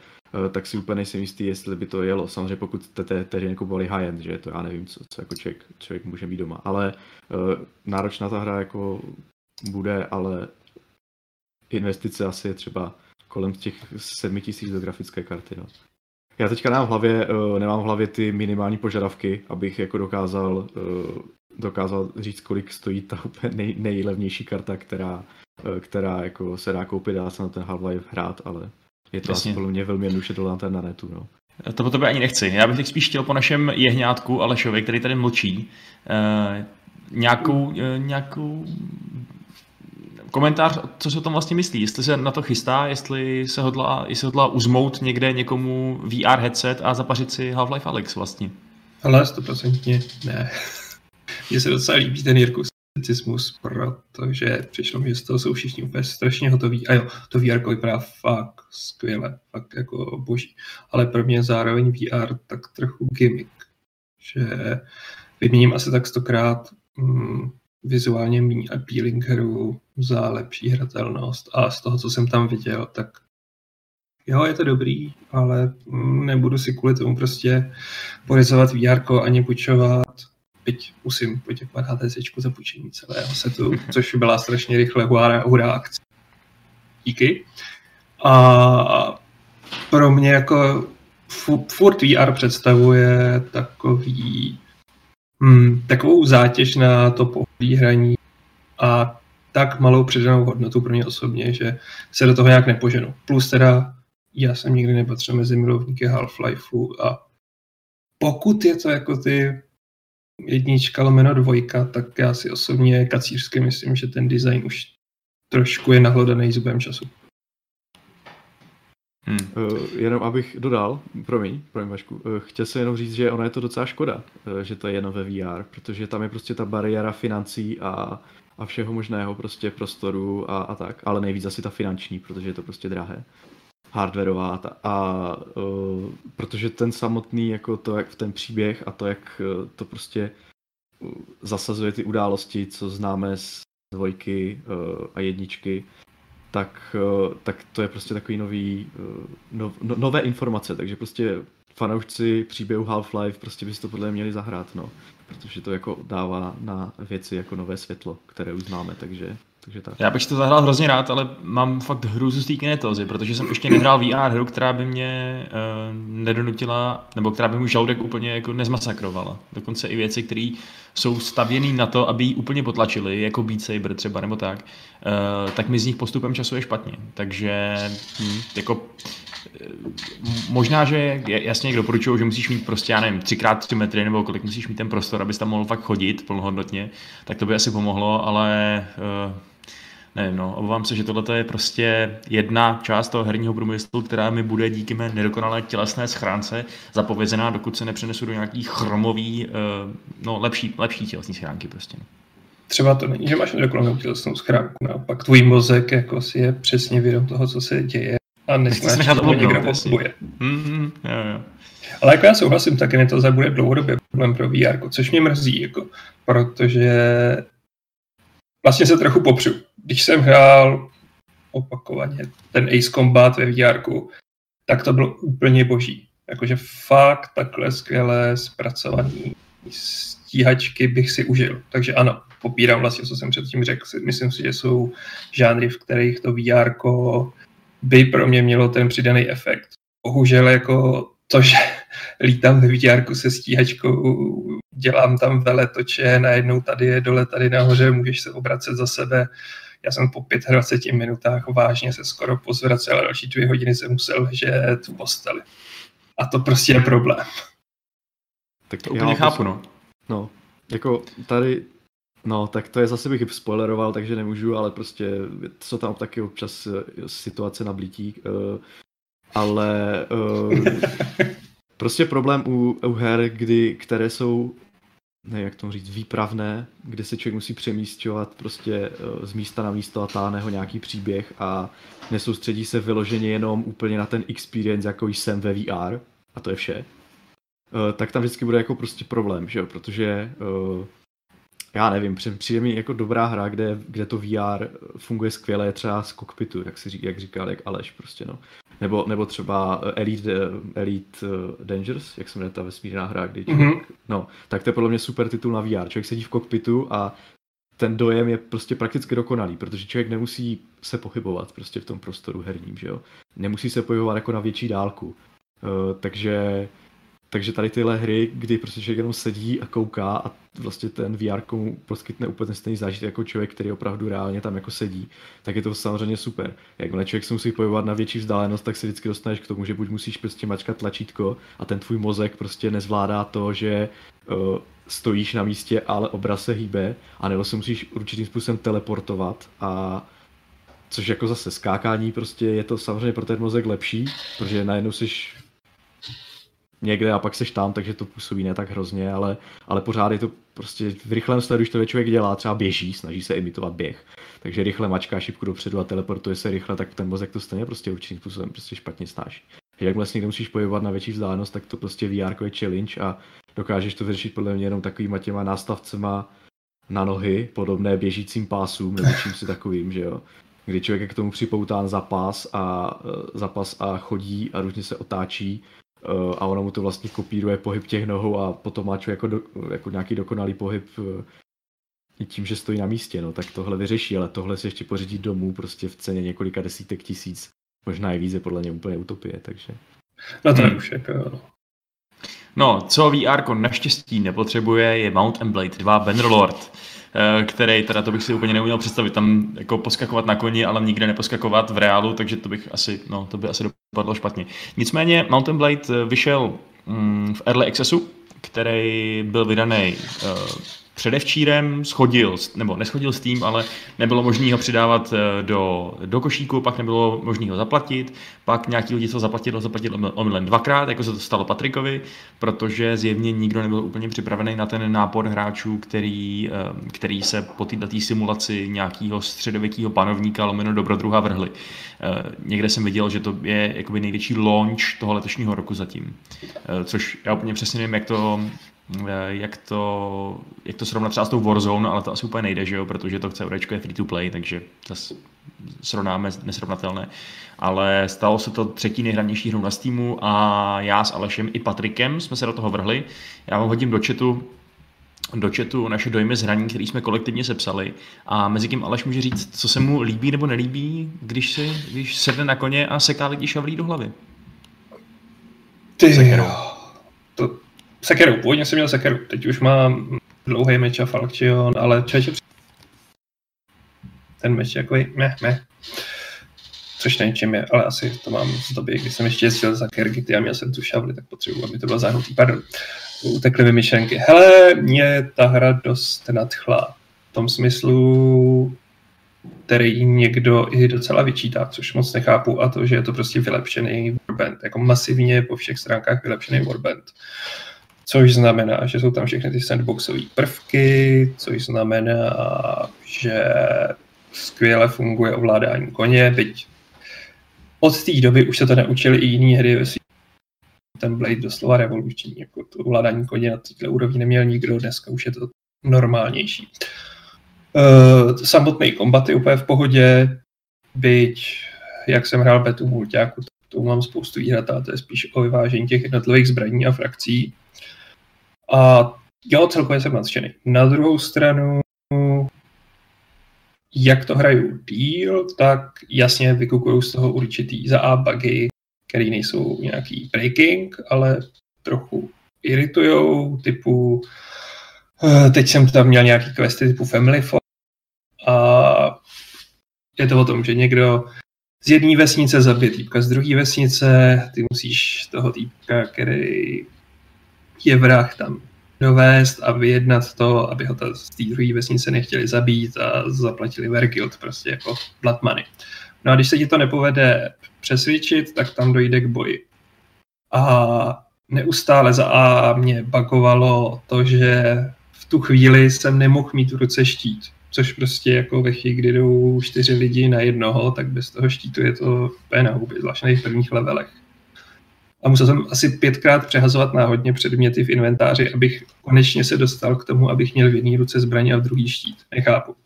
e, tak si úplně nejsem jistý, jestli by to jelo. Samozřejmě pokud tedy boli high-end, že to já nevím, co, co jako člověk, člověk může mít doma. Ale uh, náročná ta hra jako bude, ale investice asi je třeba kolem těch 7000 do grafické karty. No. Já teďka nemám v hlavě, nemám v hlavě ty minimální požadavky, abych jako dokázal dokázal říct, kolik stojí ta úplně nej, nejlevnější karta, která, eh, která jako se dá koupit, dá se na ten Half-Life hrát, ale je to Jasně. asi podle mě velmi jednoduše doláte na netu. No. To po tebe ani nechci. Já bych teď spíš chtěl po našem jehňátku Alešovi, který tady mlčí, eh, nějakou, eh, nějakou komentář, co se o tom vlastně myslí, jestli se na to chystá, jestli se hodlá, jestli hodlá uzmout někde někomu VR headset a zapařit si Half-Life Alyx vlastně. Ale stoprocentně ne. Mně se docela líbí ten Jirku skepticismus, protože přišlo mi, že z toho jsou všichni úplně strašně hotoví. A jo, to VR vypadá fakt skvěle, fakt jako boží. Ale pro mě zároveň VR tak trochu gimmick, že vyměním asi tak stokrát mm, vizuálně méně appealing hru za lepší hratelnost a z toho, co jsem tam viděl, tak jo, je to dobrý, ale nebudu si kvůli tomu prostě porizovat VR ani půjčovat byť musím poděkovat HTC za půjčení celého setu, což byla strašně rychle hurá, hurá akce. Díky. A pro mě jako furt VR představuje takový, hmm, takovou zátěž na to pohodlí hraní a tak malou přidanou hodnotu pro mě osobně, že se do toho nějak nepoženu. Plus teda já jsem nikdy nepatřil mezi milovníky Half-Lifeu a pokud je to jako ty jednička lomeno dvojka, tak já si osobně kacířsky myslím, že ten design už trošku je nahlodaný zubem času. Hmm. Uh, jenom abych dodal, promiň, promiň Vašku, uh, chtěl jsem jenom říct, že ono je to docela škoda, uh, že to je jenom ve VR, protože tam je prostě ta bariéra financí a, a všeho možného prostě prostoru a, a tak, ale nejvíc asi ta finanční, protože je to prostě drahé hardwareová a, a uh, protože ten samotný, jako to, jak ten příběh a to, jak uh, to prostě uh, zasazuje ty události, co známe z dvojky uh, a jedničky, tak, uh, tak to je prostě takový nový, no, no, nové informace, takže prostě fanoušci příběhu Half-Life prostě by si to podle mě měli zahrát, no. Protože to jako dává na věci jako nové světlo, které už známe, takže takže tak. Já bych to zahrál hrozně rád, ale mám fakt hru z té kinetozy, protože jsem ještě nehrál VR hru, která by mě uh, nedonutila, nebo která by můj žaludek úplně jako nezmasakrovala. Dokonce i věci, které jsou stavěné na to, aby ji úplně potlačili, jako Beat Saber třeba, nebo tak, uh, tak mi z nich postupem času je špatně. Takže hm, jako možná, že jasně někdo doporučují, že musíš mít prostě, já nevím, 3x3 metry nebo kolik musíš mít ten prostor, abys tam mohl fakt chodit plnohodnotně, tak to by asi pomohlo, ale uh, nevím, no, obávám se, že tohle je prostě jedna část toho herního průmyslu, která mi bude díky mé nedokonalé tělesné schránce zapovězená, dokud se nepřenesu do nějaký chromový, uh, no lepší, lepší tělesní schránky prostě. No. Třeba to není, že máš nedokonalou tělesnou schránku, naopak tvůj mozek jako si je přesně vědom toho, co se děje a nesmáš to někdo potřebuje. Mm-hmm, jo, jo. Ale jako já souhlasím, taky to bude dlouhodobě problém pro VR, což mě mrzí, jako, protože vlastně se trochu popřu. Když jsem hrál opakovaně ten Ace Combat ve VR, tak to bylo úplně boží. Jakože fakt takhle skvěle zpracovaný stíhačky bych si užil. Takže ano, popírám vlastně, co jsem předtím řekl. Myslím si, že jsou žánry, v kterých to VR by pro mě mělo ten přidaný efekt. Bohužel jako to, že lítám ve VR se stíhačkou, dělám tam veletoče, najednou tady je dole, tady nahoře, můžeš se obracet za sebe. Já jsem po 25 minutách vážně se skoro pozvracel, další dvě hodiny jsem musel ležet v posteli. A to prostě je problém. Tak to úplně chápu, no. No, jako tady, no, tak to je zase bych spoileroval, takže nemůžu, ale prostě jsou tam taky občas eh, situace na blítí, uh, ale uh, prostě problém u, u her, kdy, které jsou ne, jak to říct, výpravné, kde se člověk musí přemístěvat prostě z místa na místo a táhne ho nějaký příběh a nesoustředí se vyloženě jenom úplně na ten experience, jako jsem ve VR, a to je vše, tak tam vždycky bude jako prostě problém, že jo, protože já nevím, přijde mi jako dobrá hra, kde, kde to VR funguje skvěle, je třeba z kokpitu, jak, si, jak říkal, jak Aleš prostě, no. Nebo, nebo třeba Elite, Elite Dangerous, jak se jmenuje ta vesmírná hra, kdy člověk, mm-hmm. no, tak to je podle mě super titul na VR. Člověk sedí v kokpitu a ten dojem je prostě prakticky dokonalý, protože člověk nemusí se pohybovat prostě v tom prostoru herním, že jo. Nemusí se pohybovat jako na větší dálku. Uh, takže takže tady tyhle hry, kdy prostě člověk jenom sedí a kouká a vlastně ten VR mu poskytne úplně stejný zážitek jako člověk, který opravdu reálně tam jako sedí, tak je to samozřejmě super. Jakmile člověk se musí pohybovat na větší vzdálenost, tak se vždycky dostaneš k tomu, že buď musíš prostě mačkat tlačítko a ten tvůj mozek prostě nezvládá to, že uh, stojíš na místě, ale obraz se hýbe, anebo se musíš určitým způsobem teleportovat a což jako zase skákání prostě je to samozřejmě pro ten mozek lepší, protože najednou jsi někde a pak seš tam, takže to působí ne tak hrozně, ale, ale pořád je to prostě v rychlém sledu, když to člověk dělá, třeba běží, snaží se imitovat běh, takže rychle mačká šipku dopředu a teleportuje se rychle, tak ten mozek to stejně prostě určitým způsobem prostě špatně snáší. Jak vlastně musíš pohybovat na větší vzdálenost, tak to prostě VR je challenge a dokážeš to vyřešit podle mě jenom takovýma těma nástavcema na nohy, podobné běžícím pásům nebo čím si takovým, že jo. Kdy člověk je k tomu připoután za pás a, e, za pás a chodí a různě se otáčí a ono mu to vlastně kopíruje pohyb těch nohou a potom má člověk jako, do, jako nějaký dokonalý pohyb e, tím, že stojí na místě, no, tak tohle vyřeší, ale tohle si ještě pořídit domů prostě v ceně několika desítek tisíc, možná i více, podle mě úplně utopie, takže. No to hmm. už jako, No, co VR naštěstí nepotřebuje, je Mount and Blade 2 Bannerlord, eh, který teda to bych si úplně neuměl představit, tam jako poskakovat na koni, ale nikde neposkakovat v reálu, takže to bych asi, no, to by asi dopadlo špatně. Nicméně Mountain Blade eh, vyšel mm, v Early Accessu, který byl vydaný uh, předevčírem schodil, nebo neschodil s tím, ale nebylo možné ho přidávat eh, do, do košíku, pak nebylo možné ho zaplatit, pak nějaký lidi to zaplatili, zaplatili omylem dvakrát, jako se to stalo Patrikovi, protože zjevně nikdo nebyl úplně připravený na ten nápor hráčů, který, eh, který se po této simulaci nějakého středověkého panovníka lomeno dobrodruha vrhli. Eh, někde jsem viděl, že to je jakoby největší launch toho letošního roku zatím, což já úplně přesně nevím, jak to, jak to, jak to srovnat třeba s tou Warzone, ale to asi úplně nejde, že jo, protože to chce je free to play, takže to srovnáme nesrovnatelné. Ale stalo se to třetí nejhranější hru na Steamu a já s Alešem i Patrikem jsme se do toho vrhli. Já vám hodím do chatu do chatu naše dojmy z hraní, které jsme kolektivně sepsali. A mezi tím Aleš může říct, co se mu líbí nebo nelíbí, když, si, když sedne na koně a seká lidi šavlí do hlavy. Ty jo. Sekeru, původně jsem měl Sekeru, teď už mám dlouhý meč a Falchion, ale čeče ten meč jako meh, meh. Což nevím, čím je, ale asi to mám z doby, kdy jsem ještě jezdil za Kergity a měl jsem tu šavli, tak potřebuji, aby to bylo zahnutý. Pardon, utekly mi myšlenky. Hele, mě ta hra dost nadchla. V tom smyslu, který někdo i docela vyčítá, což moc nechápu, a to, že je to prostě vylepšený Warband, jako masivně po všech stránkách vylepšený Warband. Uh, což znamená, že jsou tam všechny ty sandboxové prvky, což znamená, že skvěle funguje ovládání koně, byť od té doby už se to neučili i jiné hry ve ten Blade doslova revoluční, jako to ovládání koně na této úrovni neměl nikdo, dneska už je to normálnější. Uh, samotný kombat je úplně v pohodě, byť jak jsem hrál betu multiáku, to mám spoustu výhrad, a to je spíš o vyvážení těch jednotlivých zbraní a frakcí. A jo, celkově jsem nadšený. Na druhou stranu, jak to hraju díl, tak jasně vykukují z toho určitý za A bugy, které nejsou nějaký breaking, ale trochu iritujou, typu eh, teď jsem tam měl nějaký questy typu Family Fun a je to o tom, že někdo z jedné vesnice zabije týpka z druhé vesnice, ty musíš toho týpka, který je vrah tam dovést a vyjednat to, aby ho ta, z té druhé vesnice nechtěli zabít a zaplatili Vergild, prostě jako blood money. No a když se ti to nepovede přesvědčit, tak tam dojde k boji. A neustále za A mě bagovalo to, že v tu chvíli jsem nemohl mít v ruce štít. Což prostě jako ve chvíli, kdy jdou čtyři lidi na jednoho, tak bez toho štítu je to úplně na huby, zvlášť na těch prvních levelech a musel jsem asi pětkrát přehazovat náhodně předměty v inventáři, abych konečně se dostal k tomu, abych měl v jedné ruce zbraně a v druhý štít. Nechápu.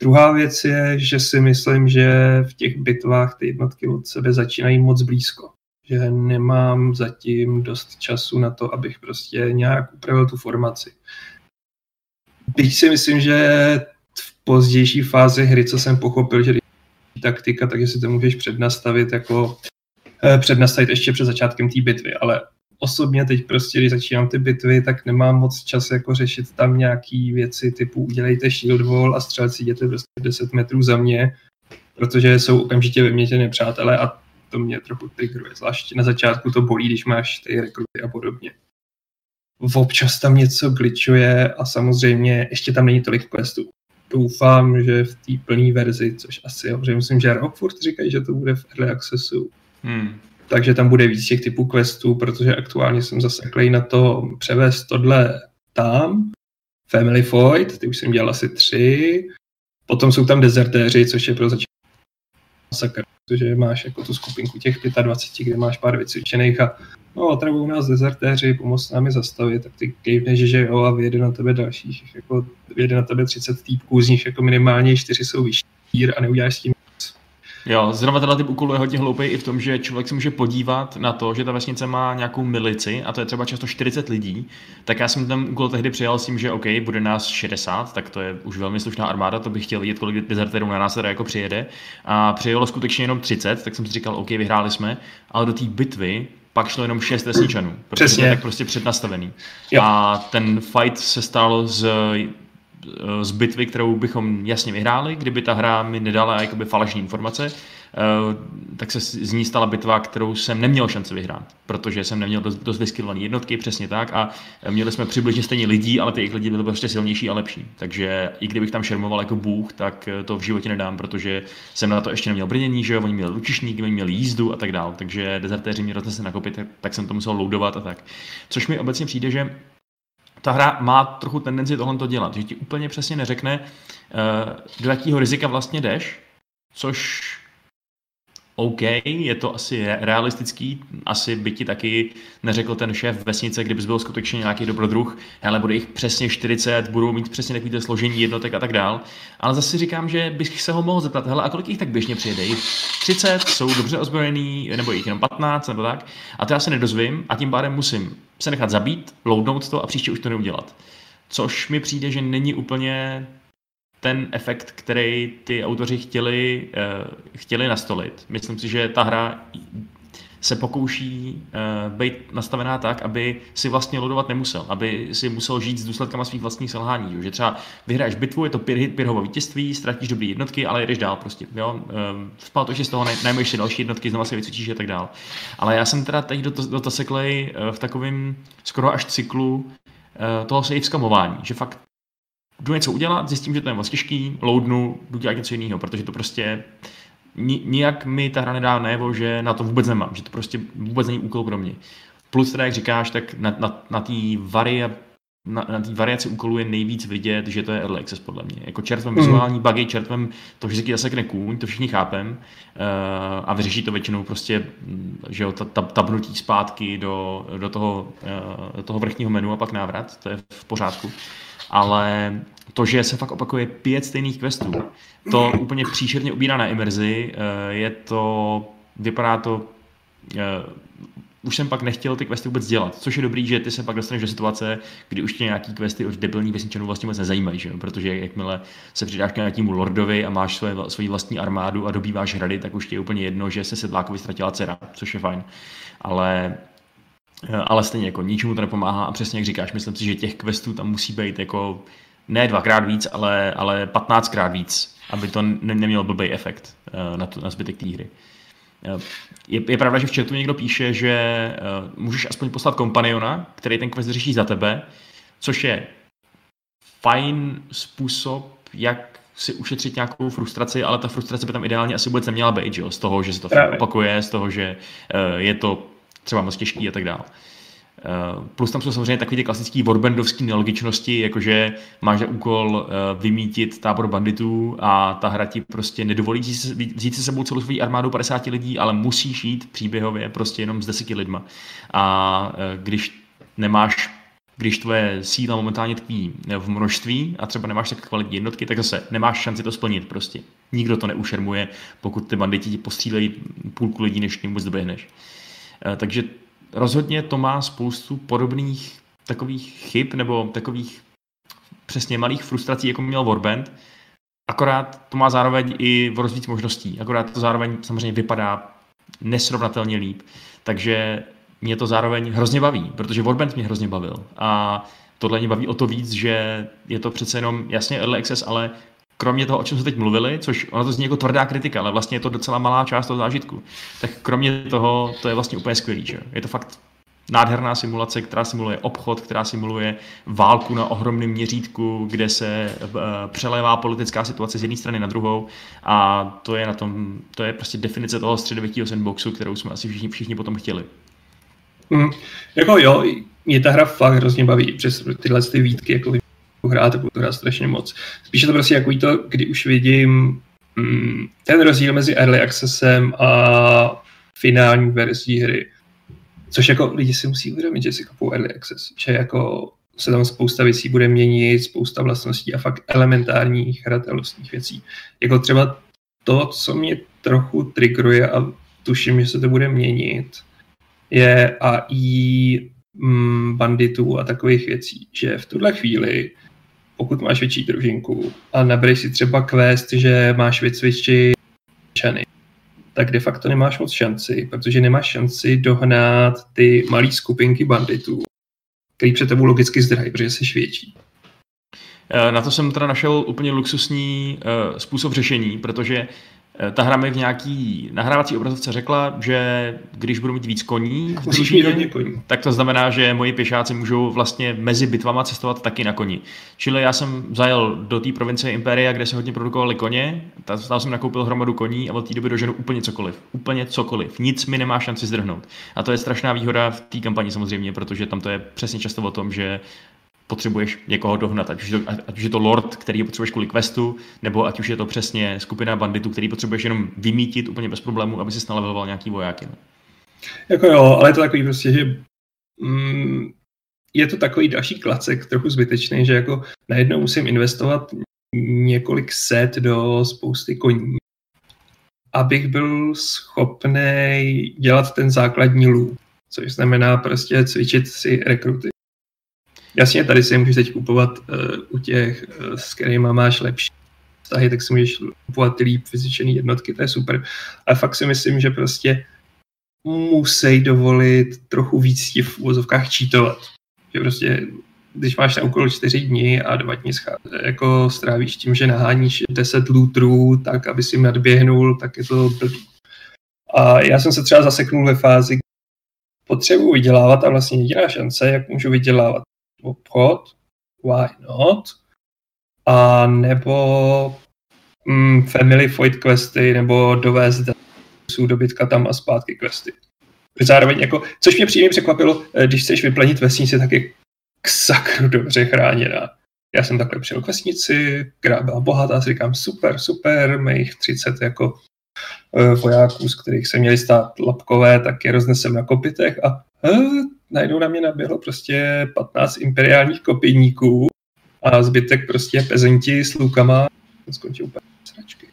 Druhá věc je, že si myslím, že v těch bitvách ty jednotky od sebe začínají moc blízko. Že nemám zatím dost času na to, abych prostě nějak upravil tu formaci. Byť si myslím, že v pozdější fázi hry, co jsem pochopil, že taktika, takže si to můžeš přednastavit jako přednastavit ještě před začátkem té bitvy, ale osobně teď prostě, když začínám ty bitvy, tak nemám moc čas jako řešit tam nějaký věci typu udělejte shield wall a střelci jděte prostě 10 metrů za mě, protože jsou okamžitě vymětěné přátelé a to mě trochu triggeruje. Zvlášť na začátku to bolí, když máš ty rekruty a podobně. Občas tam něco glitchuje a samozřejmě ještě tam není tolik questů. Doufám, že v té plné verzi, což asi že myslím, že rok furt říkají, že to bude v early accessu, Hmm. takže tam bude víc těch typů questů, protože aktuálně jsem zaseklej na to převést tohle tam, Family Void, ty už jsem dělal asi tři, potom jsou tam dezertéři, což je pro začátek masakr, protože máš jako tu skupinku těch 25, kde máš pár vycvičených a no, otravují nás dezertéři, pomoct nám je zastavit, tak ty kejvneš, že jo, a vyjede na tebe dalších, jako vyjede na tebe 30 týpků, z nich jako minimálně 4 jsou vyšší a neuděláš s tím Jo, zrovna tenhle typ úkolu je hodně hloupý i v tom, že člověk se může podívat na to, že ta vesnice má nějakou milici a to je třeba často 40 lidí, tak já jsem ten úkol tehdy přijal s tím, že OK, bude nás 60, tak to je už velmi slušná armáda, to bych chtěl vidět, kolik dezerterů na nás teda jako přijede. A přijelo skutečně jenom 30, tak jsem si říkal, OK, vyhráli jsme, ale do té bitvy pak šlo jenom 6 vesničanů, protože Přesně. je tak prostě přednastavený. Jo. A ten fight se stal z z bitvy, kterou bychom jasně vyhráli, kdyby ta hra mi nedala jakoby falešné informace, eh, tak se z ní stala bitva, kterou jsem neměl šanci vyhrát, protože jsem neměl dost, vyskylované jednotky, přesně tak, a měli jsme přibližně stejně lidí, ale ty jejich lidi byly prostě silnější a lepší. Takže i kdybych tam šermoval jako bůh, tak eh, to v životě nedám, protože jsem na to ještě neměl brnění, že jo, oni měli lučišníky, oni měli jízdu a tak dále, takže dezertéři mě roznesli nakopit, tak, jsem to musel loadovat a tak. Což mi obecně přijde, že ta hra má trochu tendenci tohle to dělat, že ti úplně přesně neřekne, eh, do jakého rizika vlastně jdeš, což OK, je to asi re- realistický, asi by ti taky neřekl ten šéf vesnice, kdyby byl skutečně nějaký dobrodruh, ale bude jich přesně 40, budou mít přesně takový složení jednotek a tak dál. Ale zase říkám, že bych se ho mohl zeptat, hele, a kolik jich tak běžně přijede? Jich 30, jsou dobře ozbrojený, nebo jich jenom 15, nebo tak. A to já se nedozvím a tím pádem musím se nechat zabít, loadnout to a příště už to neudělat. Což mi přijde, že není úplně ten efekt, který ty autoři chtěli, uh, chtěli nastolit. Myslím si, že ta hra se pokouší uh, být nastavená tak, aby si vlastně loadovat nemusel, aby si musel žít s důsledkama svých vlastních selhání. Jo? Že třeba vyhraješ bitvu, je to pět, hit, vítězství, ztratíš dobré jednotky, ale jdeš dál prostě. Jo? Uh, Spál že z toho najmeš si další jednotky, znova si vycvičíš a tak dál. Ale já jsem teda teď do, to, do to seklej uh, v takovém skoro až cyklu uh, toho save skamování, že fakt jdu něco udělat, zjistím, že to je moc těžký, loadnu, jdu dělat něco jiného, protože to prostě ni, nijak mi ta hra nedá najevo, že na to vůbec nemám, že to prostě vůbec není úkol pro mě. Plus teda, jak říkáš, tak na, na, na té varia, na, na variaci úkolů je nejvíc vidět, že to je early access podle mě. Jako čertvem vizuální bugy, čertvem to vždycky zasekne kůň, to všichni chápem uh, a vyřeší to většinou prostě, že jo, ta, ta, tabnutí zpátky do, do, toho, uh, do toho vrchního menu a pak návrat, to je v pořádku ale to, že se fakt opakuje pět stejných questů, to úplně příšerně ubírá na imerzi, je to, vypadá to, už jsem pak nechtěl ty questy vůbec dělat, což je dobrý, že ty se pak dostaneš do situace, kdy už tě nějaký questy od debilních vesničanů vlastně vůbec nezajímají, že? protože jakmile se přidáš k nějakému lordovi a máš svoje, svoji vlastní armádu a dobýváš hrady, tak už ti je úplně jedno, že se sedlákovi ztratila dcera, což je fajn. Ale ale stejně jako ničemu to nepomáhá a přesně jak říkáš, myslím si, že těch questů tam musí být jako ne dvakrát víc, ale, ale 15krát víc, aby to ne, nemělo blbý efekt uh, na, tu, na zbytek té hry. Uh, je, je pravda, že v chatu někdo píše, že uh, můžeš aspoň poslat kompaniona, který ten quest řeší za tebe, což je fajn způsob, jak si ušetřit nějakou frustraci, ale ta frustrace by tam ideálně asi vůbec neměla být, že jo? z toho, že se to opakuje, z toho, že uh, je to třeba moc těžký a tak dále. Uh, plus tam jsou samozřejmě takové ty klasické warbandovské nelogičnosti, jakože máš za úkol uh, vymítit tábor banditů a ta hra ti prostě nedovolí vzít si sebou celou svou armádu 50 lidí, ale musíš jít příběhově prostě jenom s deseti lidma. A uh, když nemáš když tvoje síla momentálně tkví v množství a třeba nemáš tak kvalitní jednotky, tak zase nemáš šanci to splnit prostě. Nikdo to neušermuje, pokud ty banditi ti postřílejí půlku lidí, než k vůbec doběhneš. Takže rozhodně to má spoustu podobných takových chyb nebo takových přesně malých frustrací, jako měl Warband, akorát to má zároveň i v víc možností, akorát to zároveň samozřejmě vypadá nesrovnatelně líp. Takže mě to zároveň hrozně baví, protože Warband mě hrozně bavil. A tohle mě baví o to víc, že je to přece jenom jasně early access, ale kromě toho, o čem jsme teď mluvili, což ono to zní jako tvrdá kritika, ale vlastně je to docela malá část toho zážitku, tak kromě toho to je vlastně úplně skvělý. Že? Je to fakt nádherná simulace, která simuluje obchod, která simuluje válku na ohromném měřítku, kde se uh, přelévá politická situace z jedné strany na druhou a to je na tom, to je prostě definice toho středověkého sandboxu, kterou jsme asi všichni, všichni potom chtěli. Mm, jako jo, mě ta hra fakt hrozně baví, přes tyhle ty výtky, jako hrát, budu to hrát strašně moc. Spíše to prostě jako to, kdy už vidím mm, ten rozdíl mezi early accessem a finální verzí hry. Což jako lidi si musí uvědomit, že si kupou early access, že jako se tam spousta věcí bude měnit, spousta vlastností a fakt elementárních hratelnostních věcí. Jako třeba to, co mě trochu triggeruje a tuším, že se to bude měnit, je AI mm, banditů a takových věcí, že v tuhle chvíli, pokud máš větší družinku a nabereš si třeba quest, že máš vycvičit čany, tak de facto nemáš moc šanci, protože nemáš šanci dohnat ty malé skupinky banditů, který před tebou logicky zdrají, protože jsi větší. Eh, na to jsem teda našel úplně luxusní uh, způsob řešení, protože Eh, ta hra mi v nějaký nahrávací obrazovce řekla, že když budu mít víc koní družině, tak to znamená, že moji pěšáci můžou vlastně mezi bitvama cestovat taky na koni. Čili já jsem zajel do té provincie Imperia, kde se hodně produkovali koně, tam jsem nakoupil hromadu koní a od té doby doženu úplně cokoliv. Úplně cokoliv. Nic mi nemá šanci zdrhnout. A to je strašná výhoda v té kampani samozřejmě, protože tam to je přesně často o tom, že potřebuješ někoho dohnat, ať už, je to, ať už je to lord, který potřebuješ kvůli questu, nebo ať už je to přesně skupina banditů, který potřebuješ jenom vymítit úplně bez problémů, aby si naleveloval nějaký vojáky. No. Jako jo, ale je to takový prostě, že mm, je to takový další klacek, trochu zbytečný, že jako najednou musím investovat několik set do spousty koní, abych byl schopný dělat ten základní loop, což znamená prostě cvičit si rekruty. Jasně, tady si můžeš teď kupovat uh, u těch, uh, s kterými máš lepší vztahy, tak si můžeš kupovat ty líp vyzvětšené jednotky, to je super. Ale fakt si myslím, že prostě musí dovolit trochu víc ti v úvozovkách čítovat. Že prostě, když máš na úkol čtyři dny a dva dny jako strávíš tím, že naháníš 10 lootrů, tak aby si nadběhnul, tak je to blbý. A já jsem se třeba zaseknul ve fázi, potřebuji vydělávat a vlastně jediná šance, jak můžu vydělávat, obchod, why not, a nebo mm, family fight questy, nebo dovést dobytka tam a zpátky questy. Zároveň jako, což mě příjemně překvapilo, eh, když chceš vyplenit vesnici, tak je k sakru dobře chráněná. Já jsem takhle přijel k vesnici, která byla bohatá, si říkám super, super, mých 30 jako uh, vojáků, z kterých se měli stát lapkové, tak je roznesem na kopitech a uh, najednou na mě naběhlo prostě 15 imperiálních kopijníků a zbytek prostě pezenti s lukama skončil úplně sračky.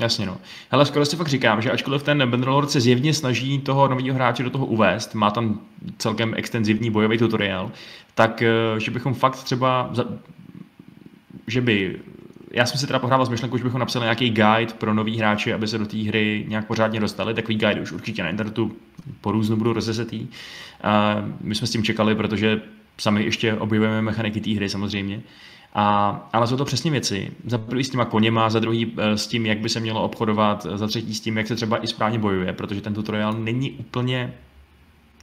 Jasně no. Hele, skoro si fakt říkám, že ačkoliv ten Bannerlord se zjevně snaží toho nového hráče do toho uvést, má tam celkem extenzivní bojový tutoriál, tak eh, že bychom fakt třeba, že by já jsem si teda pohrával s myšlenkou, že bychom napsali nějaký guide pro nový hráče, aby se do té hry nějak pořádně dostali. Takový guide už určitě na internetu po různu budou rozesetý. A my jsme s tím čekali, protože sami ještě objevujeme mechaniky té hry samozřejmě. A, ale jsou to přesně věci. Za prvý s těma koněma, za druhý eh, s tím, jak by se mělo obchodovat, za třetí s tím, jak se třeba i správně bojuje, protože ten tutoriál není úplně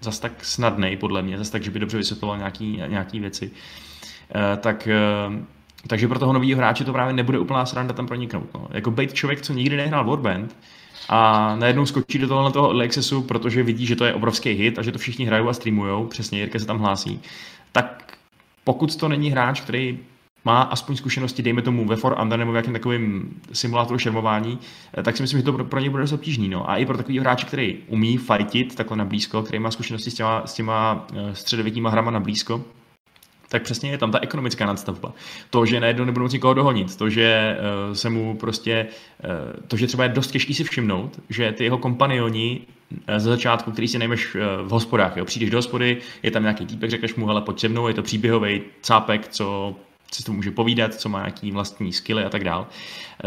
zas tak snadný, podle mě, zas tak, že by dobře vysvětloval nějaký, nějaký věci. Eh, tak eh, takže pro toho nového hráče to právě nebude úplná sranda tam proniknout. No. Jako být člověk, co nikdy nehrál Warband a najednou skočí do tohohle toho Lexusu, protože vidí, že to je obrovský hit a že to všichni hrajou a streamujou, přesně Jirka se tam hlásí, tak pokud to není hráč, který má aspoň zkušenosti, dejme tomu ve For Under nebo v jakém takovém simulátoru šermování, eh, tak si myslím, že to pro, pro něj bude dost obtížný. No. A i pro takový hráče, který umí fightit takhle na blízko, který má zkušenosti s těma, s těma eh, středověkýma hrama na blízko, tak přesně je tam ta ekonomická nadstavba. To, že najednou nebudou moci nikoho dohonit, to, že uh, se mu prostě, uh, to, že třeba je dost těžký si všimnout, že ty jeho kompanioni uh, ze začátku, který si najmeš v hospodách, jo, přijdeš do hospody, je tam nějaký týpek, řekneš mu, hele, pojď se mnou, je to příběhový cápek, co si to může povídat, co má nějaký vlastní skily a tak dál,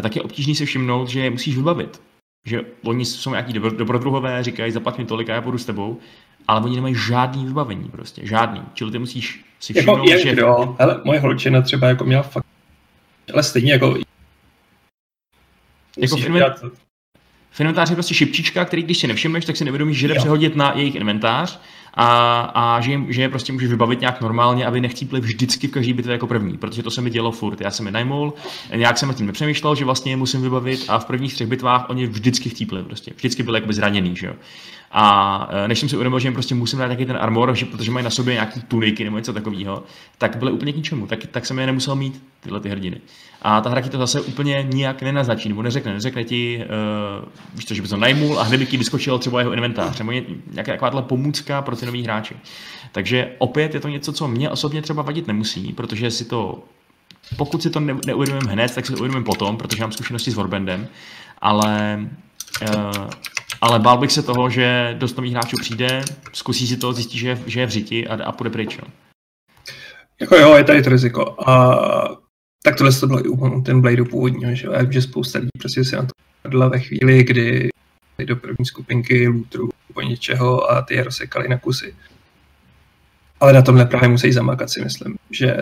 tak je obtížný si všimnout, že je musíš vybavit. Že oni jsou nějaký dobrodruhové, říkají, zaplať mi tolik a já půjdu s tebou, ale oni nemají žádný vybavení prostě, žádný. Čili ty musíš si Jako, všimnout, jak že... kdo, hele, moje holčina třeba jako měla fakt, ale stejně jako Jako inven- dělat- V inventáři je prostě šipčička, který když si nevšimneš, tak si nevědomíš, že jde Jo. přehodit na jejich inventář a, a že, jim, že je prostě můžeš vybavit nějak normálně, aby nechcípli vždycky v každý bitvě jako první, protože to se mi dělo furt. Já jsem je najmul, nějak jsem nad tím nepřemýšlel, že vlastně je musím vybavit a v prvních třech bitvách oni vždycky chcípli prostě. Vždycky byli jakoby zraněný, že jo. A e, než jsem si uvědomil, že jim prostě musím dát taky ten armor, že, protože mají na sobě nějaký tuniky nebo něco takového, tak byly úplně k ničemu. Tak, tak jsem je nemusel mít, tyhle ty hrdiny. A ta hra ti to zase úplně nijak nenaznačí, nebo neřekne, neřekne ti, uh, víš to, že bys to najmul a hned by ti vyskočil třeba jeho inventář, nebo ně- nějaká takováhle pomůcka pro ty nový hráče. Takže opět je to něco, co mě osobně třeba vadit nemusí, protože si to, pokud si to ne, neuvědomím hned, tak si to uvědomím potom, protože mám zkušenosti s Warbandem, ale uh, ale bál bych se toho, že dost nových hráčů přijde, zkusí si to, zjistí, že, je- že je v řiti a, a půjde pryč. No. Jako jo, je tady to riziko. A tak tohle to bylo i u ten Blade původního, že jo. Že spousta lidí prostě se na to padla ve chvíli, kdy do první skupinky lootrů po něčeho a ty je rozsekali na kusy. Ale na tomhle právě musí zamakat si myslím, že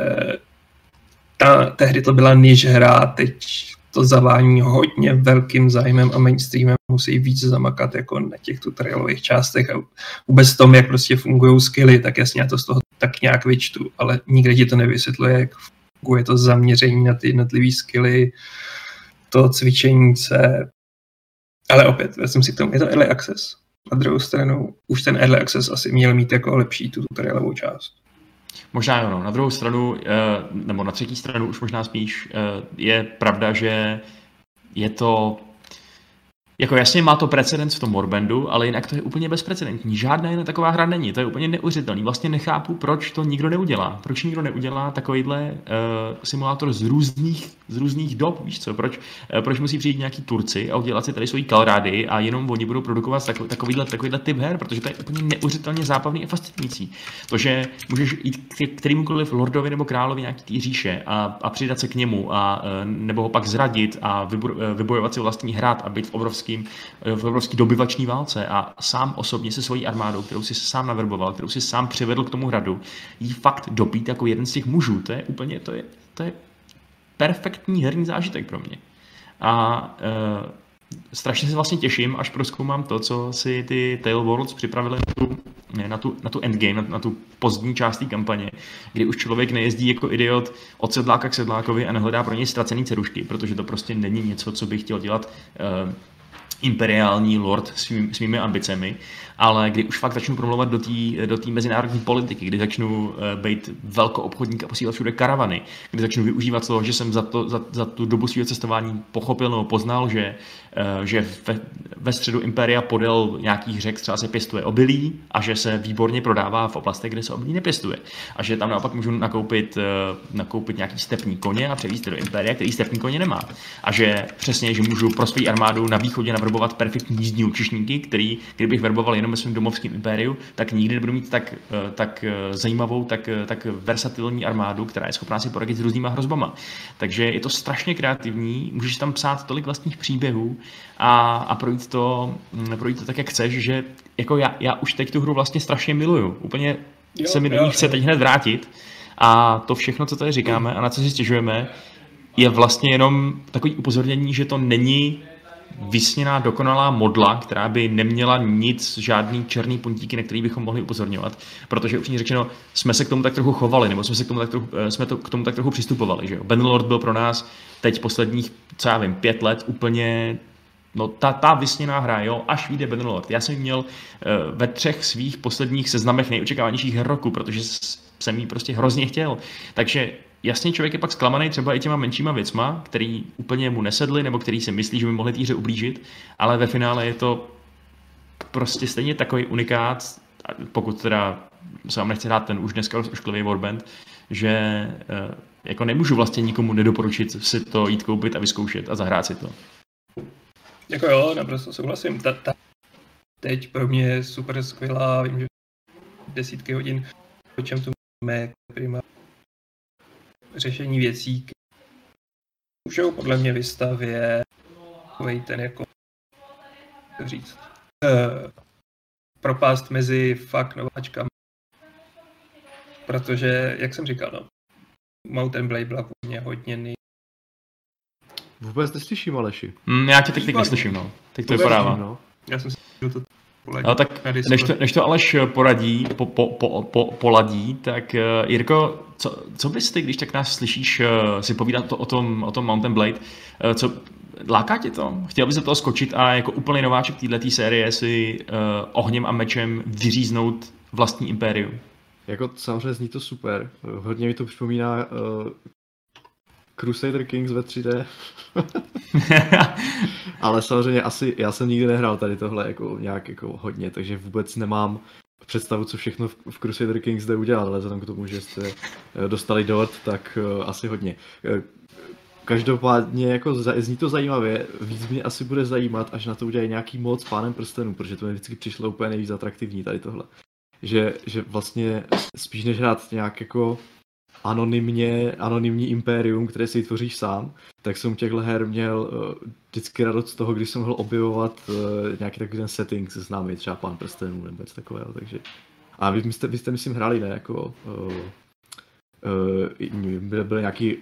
ta, tehdy to byla niž hra, teď to zavání hodně velkým zájmem a mainstreamem musí víc zamakat jako na těch tutorialových částech a vůbec tom, jak prostě fungují skilly, tak jasně já to z toho tak nějak vyčtu, ale nikde ti to nevysvětluje, jak funguje to zaměření na ty jednotlivé skilly, to cvičení se. Ale opět, vezmu si k tomu, je to early access. Na druhou stranu, už ten early access asi měl mít jako lepší tu tutorialovou část. Možná jo, no. Na druhou stranu, eh, nebo na třetí stranu už možná spíš, eh, je pravda, že je to jako jasně má to precedens v tom Warbandu, ale jinak to je úplně bezprecedentní. Žádná jiná taková hra není. To je úplně neuvěřitelný. Vlastně nechápu, proč to nikdo neudělá. Proč nikdo neudělá takovýhle uh, simulátor z různých, z různých dob, víš co? Proč, uh, proč musí přijít nějaký Turci a udělat si tady svoji kalrády a jenom oni budou produkovat takový, takovýhle, takovýhle typ her, protože to je úplně neuvěřitelně zábavný a fascinující. To, že můžeš jít k kterémukoliv lordovi nebo královi nějaký té říše a, a přidat se k němu a eh, nebo ho pak zradit a vybo- vybojovat si vlastní hrad a být v obrovském v obrovský dobyvační válce a sám osobně se svojí armádou, kterou si sám naverboval, kterou si sám přivedl k tomu hradu, jí fakt dobít jako jeden z těch mužů. To je úplně, to je, to je perfektní herní zážitek pro mě. A uh, strašně se vlastně těším, až proskoumám to, co si ty Tale Worlds připravili na tu, na tu, na tu endgame, na, na tu pozdní část té kampaně, kdy už člověk nejezdí jako idiot od sedláka k sedlákovi a nehledá pro něj ztracený cerušky, protože to prostě není něco, co by chtěl dělat uh, imperiální lord svým, svými ambicemi, ale kdy už fakt začnu promlouvat do té do mezinárodní politiky, kdy začnu uh, být velkoobchodník a posílat všude karavany, kdy začnu využívat toho, že jsem za, to, za, za tu dobu svého cestování pochopil nebo poznal, že, uh, že ve, ve středu impéria podél nějakých řek třeba se pěstuje obilí a že se výborně prodává v oblastech, kde se obilí nepěstuje. A že tam naopak můžu nakoupit, uh, nakoupit nějaký stepní koně a převízt do impéria, který stepní koně nemá. A že přesně, že můžu pro svou armádu na východě navrhovat perfektní jízdní účišníky, který, kdybych verboval jenom ve svém domovském impériu, tak nikdy nebudu mít tak, eh, tak eh, zajímavou, tak, eh, tak versatilní armádu, která je schopná si poradit s různýma hrozbama. Takže je to strašně kreativní, můžeš tam psát tolik vlastních příběhů a, a projít, to, mm, projít to tak, jak chceš, že jako já, já už teď tu hru vlastně strašně miluju. Úplně Jo, se mi do ní chce teď hned vrátit. A to všechno, co tady říkáme a na co si stěžujeme, je vlastně jenom takový upozornění, že to není vysněná dokonalá modla, která by neměla nic, žádný černý puntíky, na který bychom mohli upozorňovat, protože upřímně řečeno, jsme se k tomu tak trochu chovali, nebo jsme se k tomu tak trochu, eh, jsme to, k tomu tak trochu přistupovali. Že jo? Bannerlord byl pro nás teď posledních, co já vím, pět let úplně No ta, ta vysněná hra, jo, až vyjde Bannerlord. Já jsem ji měl uh, ve třech svých posledních seznamech nejočekávanějších her roku, protože jsem ji prostě hrozně chtěl. Takže jasně člověk je pak zklamaný třeba i těma menšíma věcma, který úplně mu nesedly, nebo který si myslí, že by mohli té hře ublížit, ale ve finále je to prostě stejně takový unikát, pokud teda se vám nechce hrát ten už dneska ošklivý Warband, že eh, jako nemůžu vlastně nikomu nedoporučit si to jít koupit a vyzkoušet a zahrát si to. Jako jo, naprosto souhlasím. Ta, ta teď pro mě je super skvělá, vím, že desítky hodin, o čem tu jako prima řešení věcí, můžou podle mě vystavě takovej ten jako, říct, uh, propást mezi fakt nováčkami. Protože, jak jsem říkal, no, Mountain Blade byla hodně, hodně nej... Vůbec neslyším, Aleši. Hm, já tě teď, teď neslyším, no. Teď to vypadává. No. Já jsem si že to poladí No, tak než to, než to Aleš poradí, po, po, po, po, poladí, tak uh, Jirko, co, co bys ty, když tak nás slyšíš uh, si povídat to, o, tom, o tom Mountain Blade, uh, co, láká tě to? Chtěl bys do toho skočit a jako úplný nováček této série si uh, ohněm a mečem vyříznout vlastní impérium? Jako samozřejmě zní to super. Hodně mi to připomíná uh, Crusader Kings ve 3D. Ale samozřejmě asi, já jsem nikdy nehrál tady tohle jako nějak jako hodně, takže vůbec nemám představu, co všechno v, v Crusader Kings jde udělat, ale vzhledem k tomu, že jste eh, dostali dort, tak uh, asi hodně. Eh, Každopádně jako zní to zajímavě, víc mě asi bude zajímat, až na to udělají nějaký mod s pánem prstenů, protože to mi vždycky přišlo úplně nejvíc atraktivní tady tohle. Že, že vlastně spíš než hrát nějak jako anonymně, anonymní impérium, které si tvoříš sám, tak jsem těchto her měl uh, vždycky radost z toho, když jsem mohl objevovat uh, nějaký takový ten setting známý, třeba pán prstenů nebo něco takového, takže a vy jste, vy jste myslím hráli, ne, jako uh, uh, byl, byl nějaký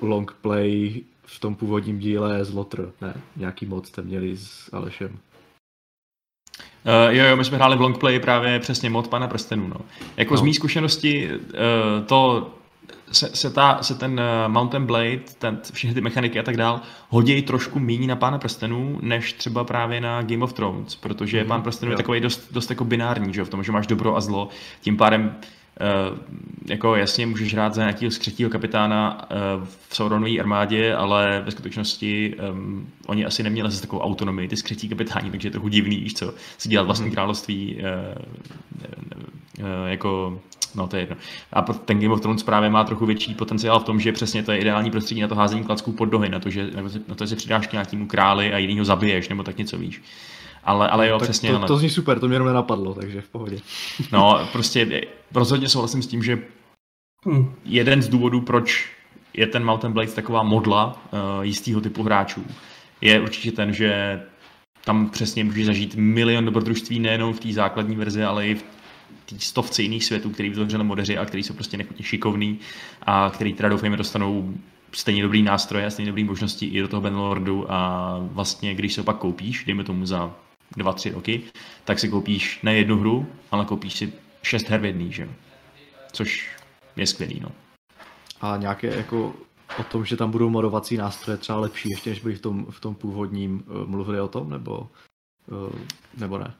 long play v tom původním díle z Lotr, ne, nějaký mod jste měli s Alešem. Uh, jo, jo, my jsme hráli v longplay právě přesně mod pana prstenů. No. Jako no. z mý zkušenosti uh, to se, se, ta, se ten uh, Mountain Blade, ten, všechny ty mechaniky a tak dál, hodí trošku méně na pána prstenů, než třeba právě na Game of Thrones, protože Mhm, pán prstenů je takový dost, dost jako binární, že jo, v tom, že máš dobro a zlo, tím pádem Uh, jako jasně můžeš hrát za nějakého skřetího kapitána uh, v Sauronové armádě, ale ve skutečnosti um, oni asi neměli zase takovou autonomii, ty skřetí kapitáni, takže je trochu divný, víš co, si dělat vlastní Mhm. království uh, uh, jako, no to je jedno. A ten Game of Thrones právě má trochu větší potenciál v tom, že přesně to je ideální prostředí na to házení klacků pod nohy, na to, že, na to, že se přidáš k nějakému králi a jinýho zabiješ, nebo tak něco víš. Ale, ale jo, tak přesně. to, ale- to zní super, to mě jenom nenapadlo, takže v pohodě. No, prostě rozhodně souhlasím s tím, že Hm. jeden z důvodů, proč je ten Mountain Blade taková modla uh, jistého typu hráčů, je určitě ten, že tam přesně můžeš zažít milion dobrodružství nejenom v té základní verzi, ale i v té stovce jiných světů, který vytvořili modeři a který jsou prostě nechutně šikovný a který teda doufejme dostanou stejně dobrý nástroje a stejně dobrý možnosti i do toho Bannerlordu a vlastně, když se opak koupíš, dejme tomu za dva, tři roky, tak si koupíš ne jednu hru, ale koupíš si šest her v jedný, že? Což je skvělý, no. A nějaké jako o tom, že tam budou modovací nástroje třeba lepší, ještě než byly v tom, v tom původním, uh, mluvili o tom, nebo, uh, nebo ne?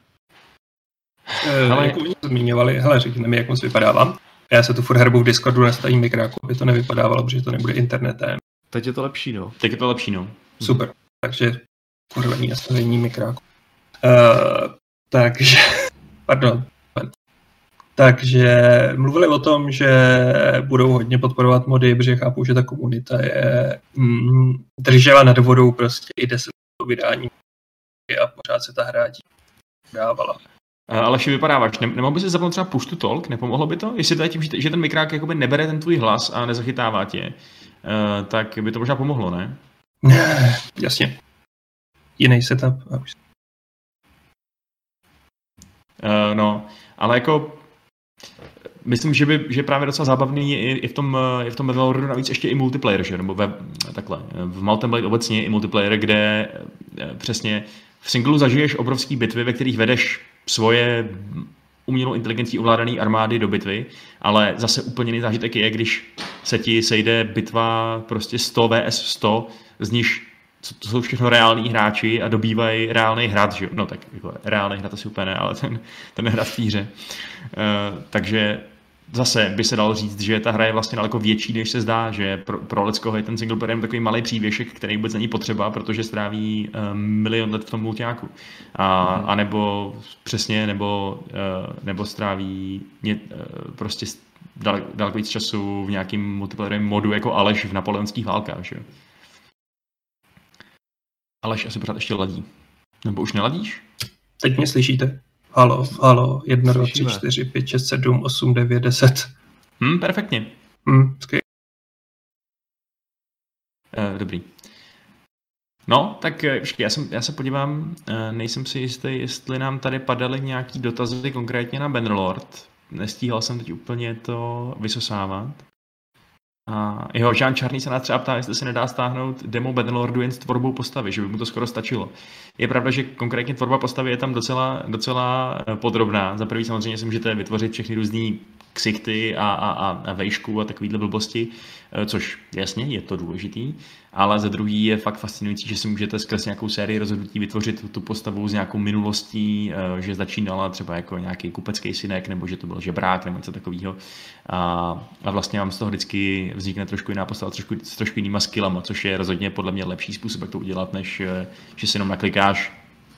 Eh, Ale- jako oni to zmiňovali, hele, řekni mi, jak moc vypadávám. Já se tu furt herbu v Discordu nastavím mikráku, aby to nevypadávalo, protože to nebude internetem. Teď je to lepší, no. Teď je to lepší, no. Super. Takže kurvení nastavení mikráku. Uh, takže, pardon. Takže mluvili o tom, že budou hodně podporovat mody, protože chápu, že ta komunita je mm, držela nad vodou prostě i 10 vydání a pořád se ta hra dávala. Eh, Aleši, vypadáváš. Ne- nemohl by si zapnout třeba push to talk? Nepomohlo by to? Jestli to je tím, že ten mikrák jakoby nebere ten tvůj hlas a nezachytává tě, eh, tak by to možná pomohlo, ne? Jasně. Jiný setup. Uh, no, ale jako myslím, že by že právě docela zábavný je i, i v tom, je v tom Bannerlordu navíc ještě i multiplayer, že? nebo ve, takhle, v Mountain Blade obecně i multiplayer, kde přesně v singlu zažiješ obrovský bitvy, ve kterých vedeš svoje umělou inteligencí ovládané armády do bitvy, ale zase úplně jiný zážitek je, když se ti sejde bitva prostě 100 vs 100, z níž to jsou všechno reální hráči a dobývají reálný hrad, že jo? No tak jako reálný hrad asi úplně ne, ale ten, ten hrad v. Uh, takže zase by se dalo říct, že ta hra je vlastně daleko větší, než se zdá, že pro, pro Leckoho je ten single player takový malý přívěšek, který vůbec není potřeba, protože stráví um, milion let v tom multiáku. A, Mhm. a nebo přesně, nebo, uh, nebo stráví ně, uh, prostě dal, daleko víc času v nějakým multiplayerovém modu jako Aleš v napoleonských válkách. Že? Aleš asi pořád ještě ladí. Nebo už neladíš? Teď mě slyšíte? Halo, halo, 1, 2, 3, Slyšíme. 4, 5, 6, 7, 8, 9, 10. Hm, perfektně. Hm, skvělé. Uh, dobrý. No, tak eh, počkej, já, jsem, já se podívám, eh, nejsem si jistý, jestli nám tady padaly nějaký dotazy konkrétně na Bannerlord. Nestíhal jsem teď úplně to vysosávat. A jeho Jean Čarný se nás třeba ptá, jestli se nedá stáhnout demo Bannerlordu jen s tvorbou postavy, že by mu to skoro stačilo. Je pravda, že konkrétně tvorba postavy je tam docela, docela eh, podrobná. Za prvý samozřejmě si můžete vytvořit všechny různé ksichty a, a, a, a vejšku a takovýhle blbosti, což jasně je to důležitý, ale za druhý je fakt fascinující, že si můžete skrz nějakou sérii rozhodnutí vytvořit tu postavu s nějakou minulostí, eh, že začínala třeba jako nějaký kupecký synek, nebo že to byl žebrák, nebo něco takového. A, a vlastně vám z toho vždycky vznikne trošku jiná postava, trošku, s trošku jinýma skillama, což je rozhodně podle mě lepší způsob, jak to udělat, než eh, že si jenom naklikáš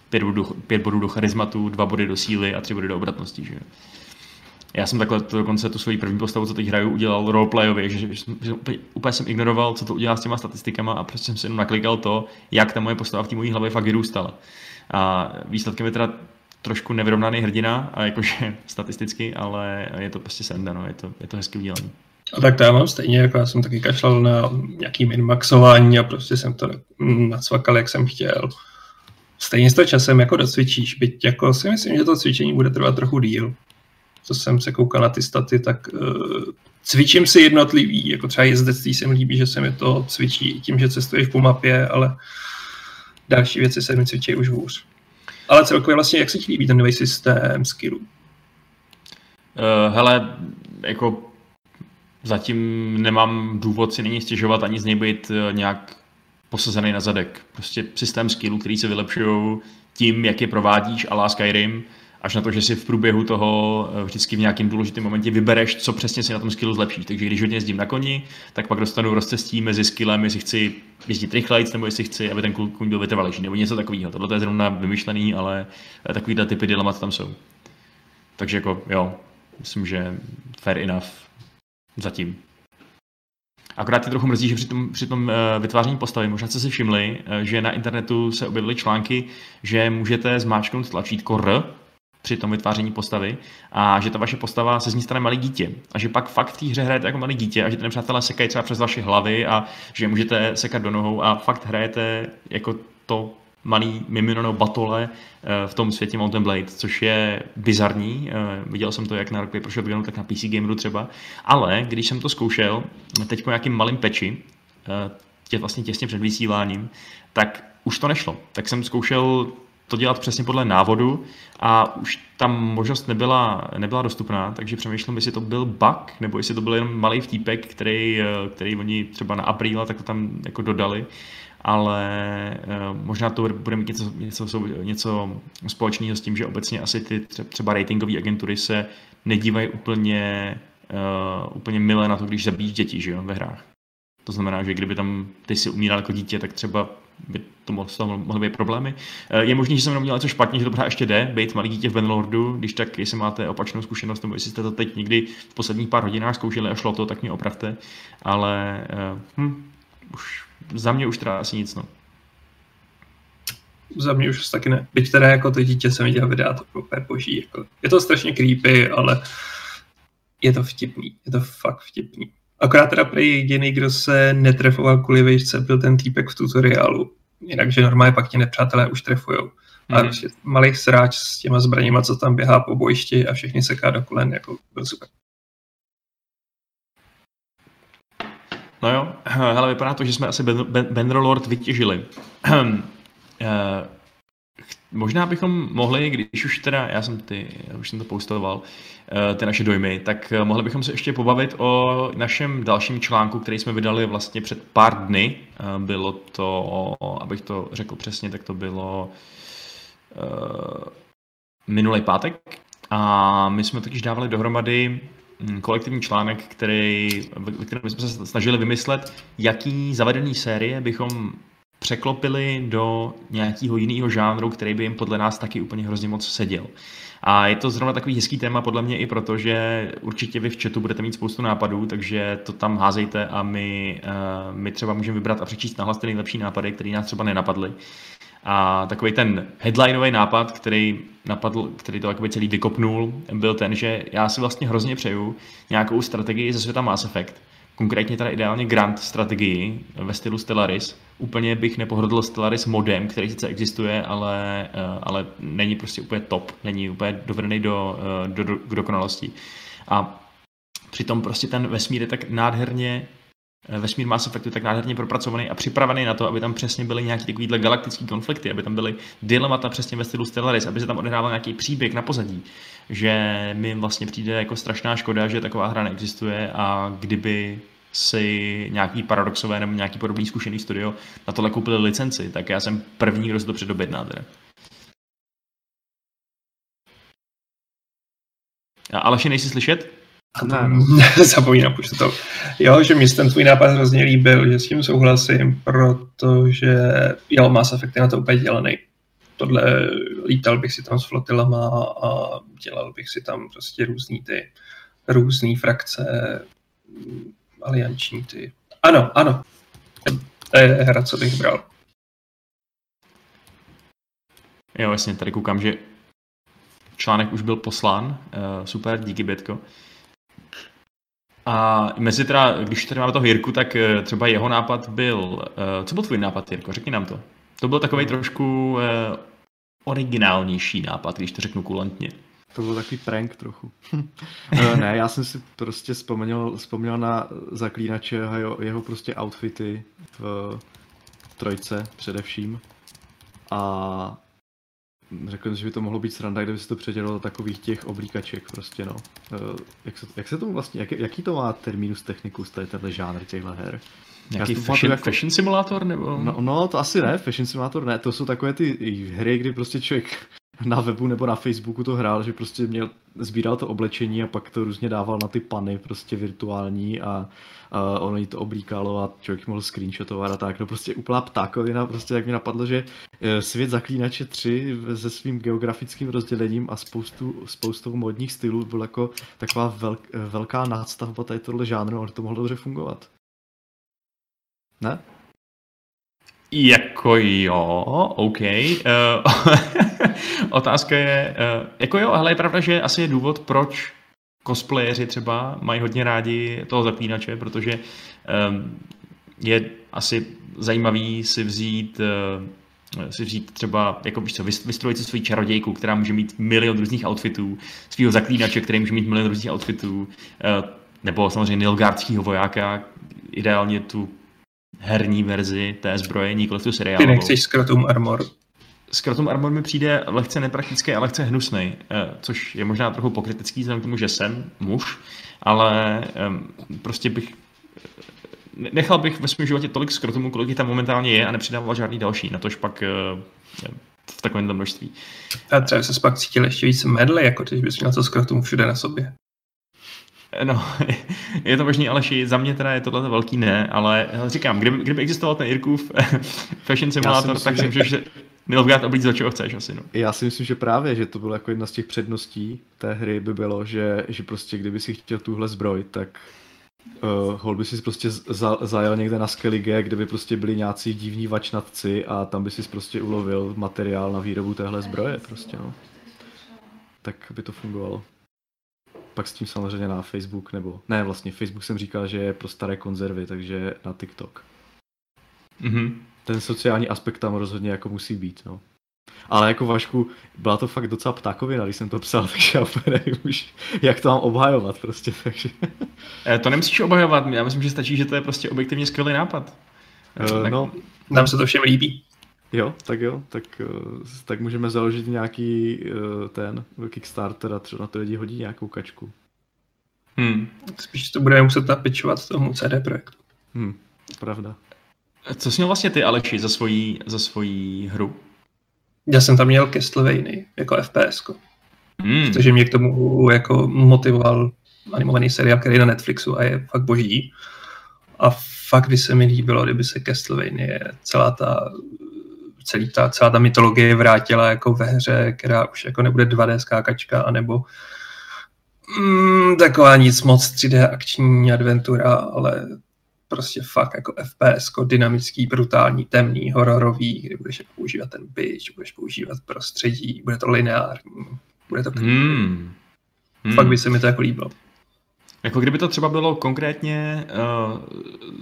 pět bodů, pět bodů do charizmatu, dva body do síly a tři body do obratnosti. Že? Já jsem takhle to dokonce tu svoji první postavu, co teď hraju, udělal roleplayově, že, že, že, úplně, úplně, jsem ignoroval, co to udělá s těma statistikama a prostě jsem si jenom naklikal to, jak ta moje postava v té mojí hlavě fakt vyrůstala. A výsledkem je teda trošku nevyrovnaný hrdina, a jakože statisticky, ale je to prostě senda, no, je to, je to hezky udělané. A tak to já mám stejně, jako já jsem taky kašlal na nějaký minmaxování a prostě jsem to nacvakal, jak jsem chtěl. Stejně s to časem jako docvičíš, byť jako si myslím, že to cvičení bude trvat trochu díl. Co jsem se koukal na ty staty, tak uh, cvičím si jednotlivý, jako třeba jezdectví se mi líbí, že se mi to cvičí tím, že cestuješ po mapě, ale další věci se mi cvičí už hůř. Ale celkově vlastně, jak se ti líbí ten nový systém skillů? Uh, hele, jako zatím nemám důvod si není stěžovat ani z něj být eh, nějak posazený na zadek. Prostě systém skillů, který se vylepšují tím, jak je provádíš a Skyrim, až na to, že si v průběhu toho eh, vždycky v nějakém důležitém momentě vybereš, co přesně si na tom skillu zlepšíš. Takže když hodně jezdím na koni, tak pak dostanu rozcestí mezi skillem, jestli chci jezdit rychleji, nebo jestli chci, aby ten kůň byl vytrvalejší, nebo něco takového. Tohle je zrovna vymyšlený, ale eh, takovýhle typy dilemat tam jsou. Takže jako jo, myslím, že fair enough zatím. Akorát je trochu mrzí, že při tom, při tom uh, vytváření postavy, možná jste si všimli, že na internetu se objevily články, že můžete zmáčknout tlačítko R při tom vytváření postavy a že ta vaše postava se z ní stane malý dítě a že pak fakt v té hře hrajete jako malý dítě a že ty nepřátelé sekají třeba přes vaše hlavy a že můžete sekat do nohou a fakt hrajete jako to malý mimino batole eh, v tom světě Mountain Blade, což je bizarní. Eh, viděl jsem to jak na Paper Shotgunu, tak na PC Gameru třeba. Ale když jsem to zkoušel, teď po nějakým malým peči, eh, tě, vlastně těsně před vysíláním, tak už to nešlo. Tak jsem zkoušel to dělat přesně podle návodu a už tam možnost nebyla, nebyla dostupná, takže přemýšlím, jestli to byl bug, nebo jestli to byl jenom malý vtípek, který, který oni třeba na apríla tak to tam jako dodali ale uh, možná to bude mít něco, něco, něco společného s tím, že obecně asi ty třeba ratingové agentury se nedívají úplně, uh, úplně milé na to, když zabíjíš děti že jo, ve hrách. To znamená, že kdyby tam ty si umíral jako dítě, tak třeba by to z mohly být problémy. Eh, je možné, že jsem jenom měl něco špatně, že to ještě jde, být malý dítě v Benlordu, když tak, jestli máte opačnou zkušenost, nebo jestli jste to teď někdy v posledních pár hodinách zkoušeli a šlo to, tak mě opravte. Ale hm, už za mě už teda asi nic, no. Za mě už taky ne. Byť teda jako to dítě jsem viděl videa, to úplně boží. Jako. Je to strašně creepy, ale je to vtipný. Je to fakt vtipný. Akorát teda prý jediný, kdo se netrefoval kvůli výšce, byl ten týpek v tutoriálu. Jinak, že normálně pak ti nepřátelé už trefujou. Mm. A prostě malý sráč s těma zbraněma, co tam běhá po bojišti a všechny seká do kolen, jako byl super. No jo, hele, vypadá to, že jsme asi Benrolord vytěžili. Eh, možná bychom mohli, když už teda, já jsem ty, já už jsem to postoval, eh, ty naše dojmy, tak eh, mohli bychom se ještě pobavit o našem dalším článku, který jsme vydali vlastně před pár dny. Bylo to, abych to řekl přesně, tak to bylo minulý pátek. A my jsme totiž dávali dohromady Mm, kolektivní článek, který, ve kterém jsme se snažili vymyslet, jaký zavedený série bychom překlopili do nějakého jiného žánru, který by jim podle nás taky úplně hrozně moc seděl. A je to zrovna takový hezký téma podle mě i proto, že určitě vy v chatu budete mít spoustu nápadů, takže to tam házejte a my, uh, my třeba můžeme vybrat a přečíst nahlas ty nejlepší nápady, které nás třeba nenapadly. A takový ten headlineový nápad, který napadl, který to jakoby celý vykopnul, byl ten, že já si vlastně hrozně přeju nějakou strategii ze světa Mass Effect, konkrétně teda ideálně Grand strategii ve stylu Stellaris, úplně bych nepohodl Stellaris modem, který sice existuje, ale, eh, ale není prostě úplně top, není úplně dovedený do, eh, do, do, k dokonalosti. A přitom prostě ten vesmír je tak nádherně vesmír Mass Effectu tak nádherně propracovaný a připravený na to, aby tam přesně byly nějaké takovýhle galaktické konflikty, aby tam byly dilemata přesně ve stylu Stellaris, aby se tam odehrával nějaký příběh na pozadí, že mi vlastně přijde jako strašná škoda, že taková hra neexistuje a kdyby si nějaký paradoxové nebo nějaký podobný zkušený studio na tohle koupili licenci, tak já jsem první, kdo se to předobědná teda. Aleši, nejsi slyšet? Ne, no. Zapomínám už to. Jo, že mi se ten tvůj nápad hrozně líbil, že s tím souhlasím, protože jo, Mass Effect je na to úplně dělaný. Tohle lítal bych si tam s flotilama a dělal bych si tam prostě různý ty různý frakce, alianční ty. Ano, ano. To je hra, co bych bral. Jo, jasně, tady koukám, že článek už byl poslán. Uh, super, díky Bětko. A mezi teda, když tady máme toho Jirku, tak eh, třeba jeho nápad byl, uh, co byl tvůj nápad, Jirko, řekni nám to. To byl takový trošku uh, originálnější nápad, když to řeknu kulantně. To byl takový prank trochu. Eh, ne, já jsem si prostě vzpomněl, vzpomněl na zaklínače a jeho, jeho prostě outfity v trojce především. A řekl že by to mohlo být sranda, kdyby se to předělalo do takových těch oblíkaček prostě no. Eh, Jak se, jak se tomu vlastně, jak, jaký to má terminus technicus, tady tenhle žánr těchto her? Nějaký fashion, pamatuju jako- fashion simulátor, nebo? No, no, to asi ne, Fashion Simulator ne, to jsou takové ty hry, kdy prostě člověk na webu nebo na Facebooku to hrál, že prostě měl, sbíral to oblečení a pak to různě dával na ty pany prostě virtuální a, a ono jí to oblíkalo a člověk mohl screenshotovat a tak. No prostě úplná ptákovina, prostě jak mi napadlo, že eh, svět Zaklínače 3 se svým geografickým rozdělením a spoustu, spoustou modních stylů byl jako taková velk, velká nástavba tady tohle žánru, ale to mohlo dobře fungovat. Ne? Jako jo, OK. Uh, otázka je, uh, jako jo, ale je pravda, že asi je důvod, proč cosplayeři třeba mají hodně rádi toho zaklínače, protože um, je asi zajímavý si vzít uh, si vzít třeba, jako víš co, vystrojit si svoji čarodějku, která může mít milion různých outfitů, svého zaklínače, který může mít milion různých outfitů, nebo samozřejmě Nilgardského vojáka, ideálně tu herní verzi té zbroje, nikoliv tu Ty seriálovou. nechceš Scrotum Armor. Scrotum Armor mi přijde lehce nepraktický a lehce hnusný, což je možná trochu pokrytecký vzhledem k tomu, že jsem muž, ale prostě bych ne- nechal bych ve svém životě tolik skrotumů, kolik tam momentálně je a nepřidával žádný další, na tož pak eh, v takovémhle množství. A třeba se pak cítil ještě víc medly, jako když bys měl to Scrotum všude na sobě. No, je to možný, ale za mě teda je tohle velký ne, ale říkám, kdyby, kdyby existoval ten Jirkův Fashion Simulator, myslím, tak si že- můžeš Nilfgaard oblíct do čeho chceš asi, no. Já si myslím, že právě, že to bylo jako jedna z těch předností té hry by bylo, že, že prostě kdyby si chtěl tuhle zbroj, tak uh, hol by si prostě za, zajel někde na Skellige, kde by prostě byli nějací divní vačnatci a tam by si prostě ulovil materiál na výrobu téhle zbroje prostě, no. Tak by to fungovalo. Pak s tím samozřejmě na Facebook, nebo ne, vlastně Facebook jsem říkal, že je pro staré konzervy, takže na TikTok. Mhm. Ten sociální aspekt tam rozhodně jako musí být, no. Ale jako Vašku, byla to fakt docela ptákovina, když jsem to psal, takže já úplně nevím už, jak to mám obhajovat prostě, takže... Eh, To nemusíš obhajovat, já myslím, že stačí, že to je prostě objektivně skvělý nápad. Uh, Tak- no, Nám se to všem líbí. Jo, tak jo, tak, uh, tak můžeme založit nějaký uh, ten Kickstarter a třeba na to lidi hodí nějakou kačku. Hmm. Spíš to budeme muset napičovat tomu CD Projektu. Hm, pravda. Co jsi měl vlastně ty, Aleši, za svoji, za svoji hru? Já jsem tam měl Castlevany jako FPS, Hmm. protože mě k tomu jako motivoval animovaný seriál, který je na Netflixu a je fakt boží. A fakt by se mi líbilo, kdyby se Castlevania celá ta celý ta, celá ta mytologie vrátila jako ve hře, která už jako nebude 2D skákačka, anebo mm, taková nic moc 3D akční adventura, ale prostě fakt jako FPS, dynamický, brutální, temný, hororový, kdy budeš jako používat ten bitch, budeš používat prostředí, bude to lineární, bude to Hmm. Hmm. fakt by se mi to jako líbilo. Jako kdyby to třeba bylo konkrétně uh,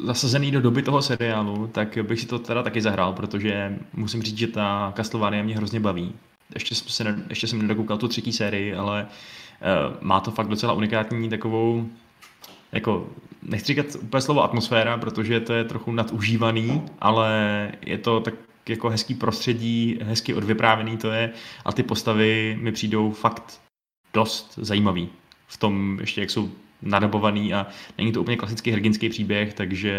zasazený do doby toho seriálu, tak bych si to teda taky zahrál, protože musím říct, že ta Castlevania mě hrozně baví. Ještě jsem, se ne, ještě jsem nedokoukal tu třetí sérii, ale uh, má to fakt docela unikátní takovou, jako, nechci říkat úplně slovo atmosféra, protože to je trochu nadužívaný, ale je to tak jako hezký prostředí, hezky odvyprávěný to je a ty postavy mi přijdou fakt dost zajímavý. V tom ještě, jak jsou nadabovaný a není to úplně klasický hrdinský příběh, takže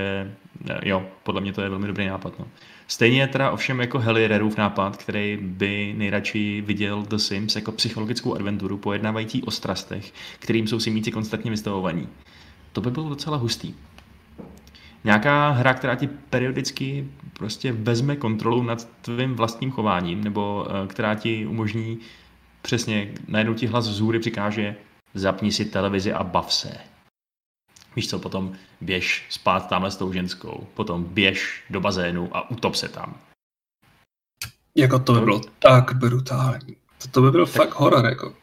eh, jo, podle mě to je velmi dobrý nápad. No. Stejně je teda ovšem jako Heli Rerův nápad, který by nejradši viděl The Sims jako psychologickou adventuru pojednávající o strastech, kterým jsou simíci konstantně vystavovaní. To by bylo docela hustý. Nějaká hra, která ti periodicky prostě vezme kontrolu nad tvým vlastním chováním, nebo eh, která ti umožní přesně, najednou ti hlas vzhůry přikáže, zapni si televizi a bav se. Víš co, potom běž spát tamhle s tou ženskou, potom běž do bazénu a utop se tam. Jako to by bylo tak brutální. To, to by byl Tak- fakt horor, jako.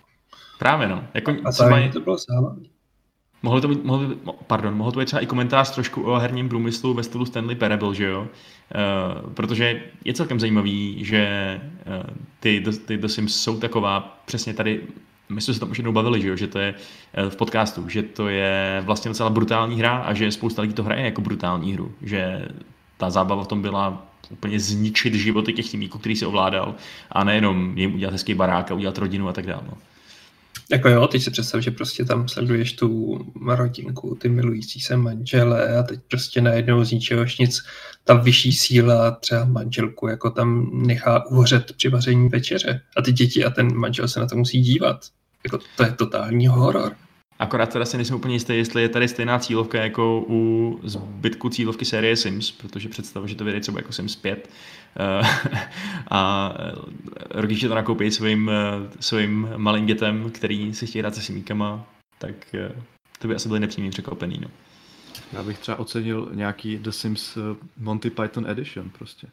Právě no. Jako A třeba, to bylo zábavné. mohlo to být, mohlo mo- pardon, mohlo to být třeba i komentář trošku o herním průmyslu ve stylu Stanley Parable, že jo? Uh, protože je celkem zajímavý, že uh, ty, ty The Sims jsou taková, přesně tady, my jsme se tam už jednou bavili, že jo, že to je eh, v podcastu, že to je vlastně docela brutální hra a že spousta lidí to hraje jako brutální hru, že ta zábava v tom byla úplně zničit životy těch týmíků, který si ovládal a nejenom jim udělat hezký barák a udělat rodinu a tak dále. No. Jako jo, teď si představ, že prostě tam sleduješ tu rodinku, ty milující se manžele a teď prostě najednou z ničehož nic ta vyšší síla třeba manželku jako tam nechá uhořet při vaření večeře a ty děti a ten manžel se na to musí dívat. Jako to je totální horor. Akorát teda si nejsem úplně jistý, jestli je tady stejná cílovka jako u zbytku cílovky série Sims, protože představuji, že to vyjde třeba jako Sims 5 Eh, a eh, rodiče to nakoupí svým, eh, svým malým dětem, který si chtějí hrát se simíkama, tak eh, to by asi byly nepřímý překvapený. No. Já bych třeba ocenil nějaký The Sims eh, Monty Python Edition prostě.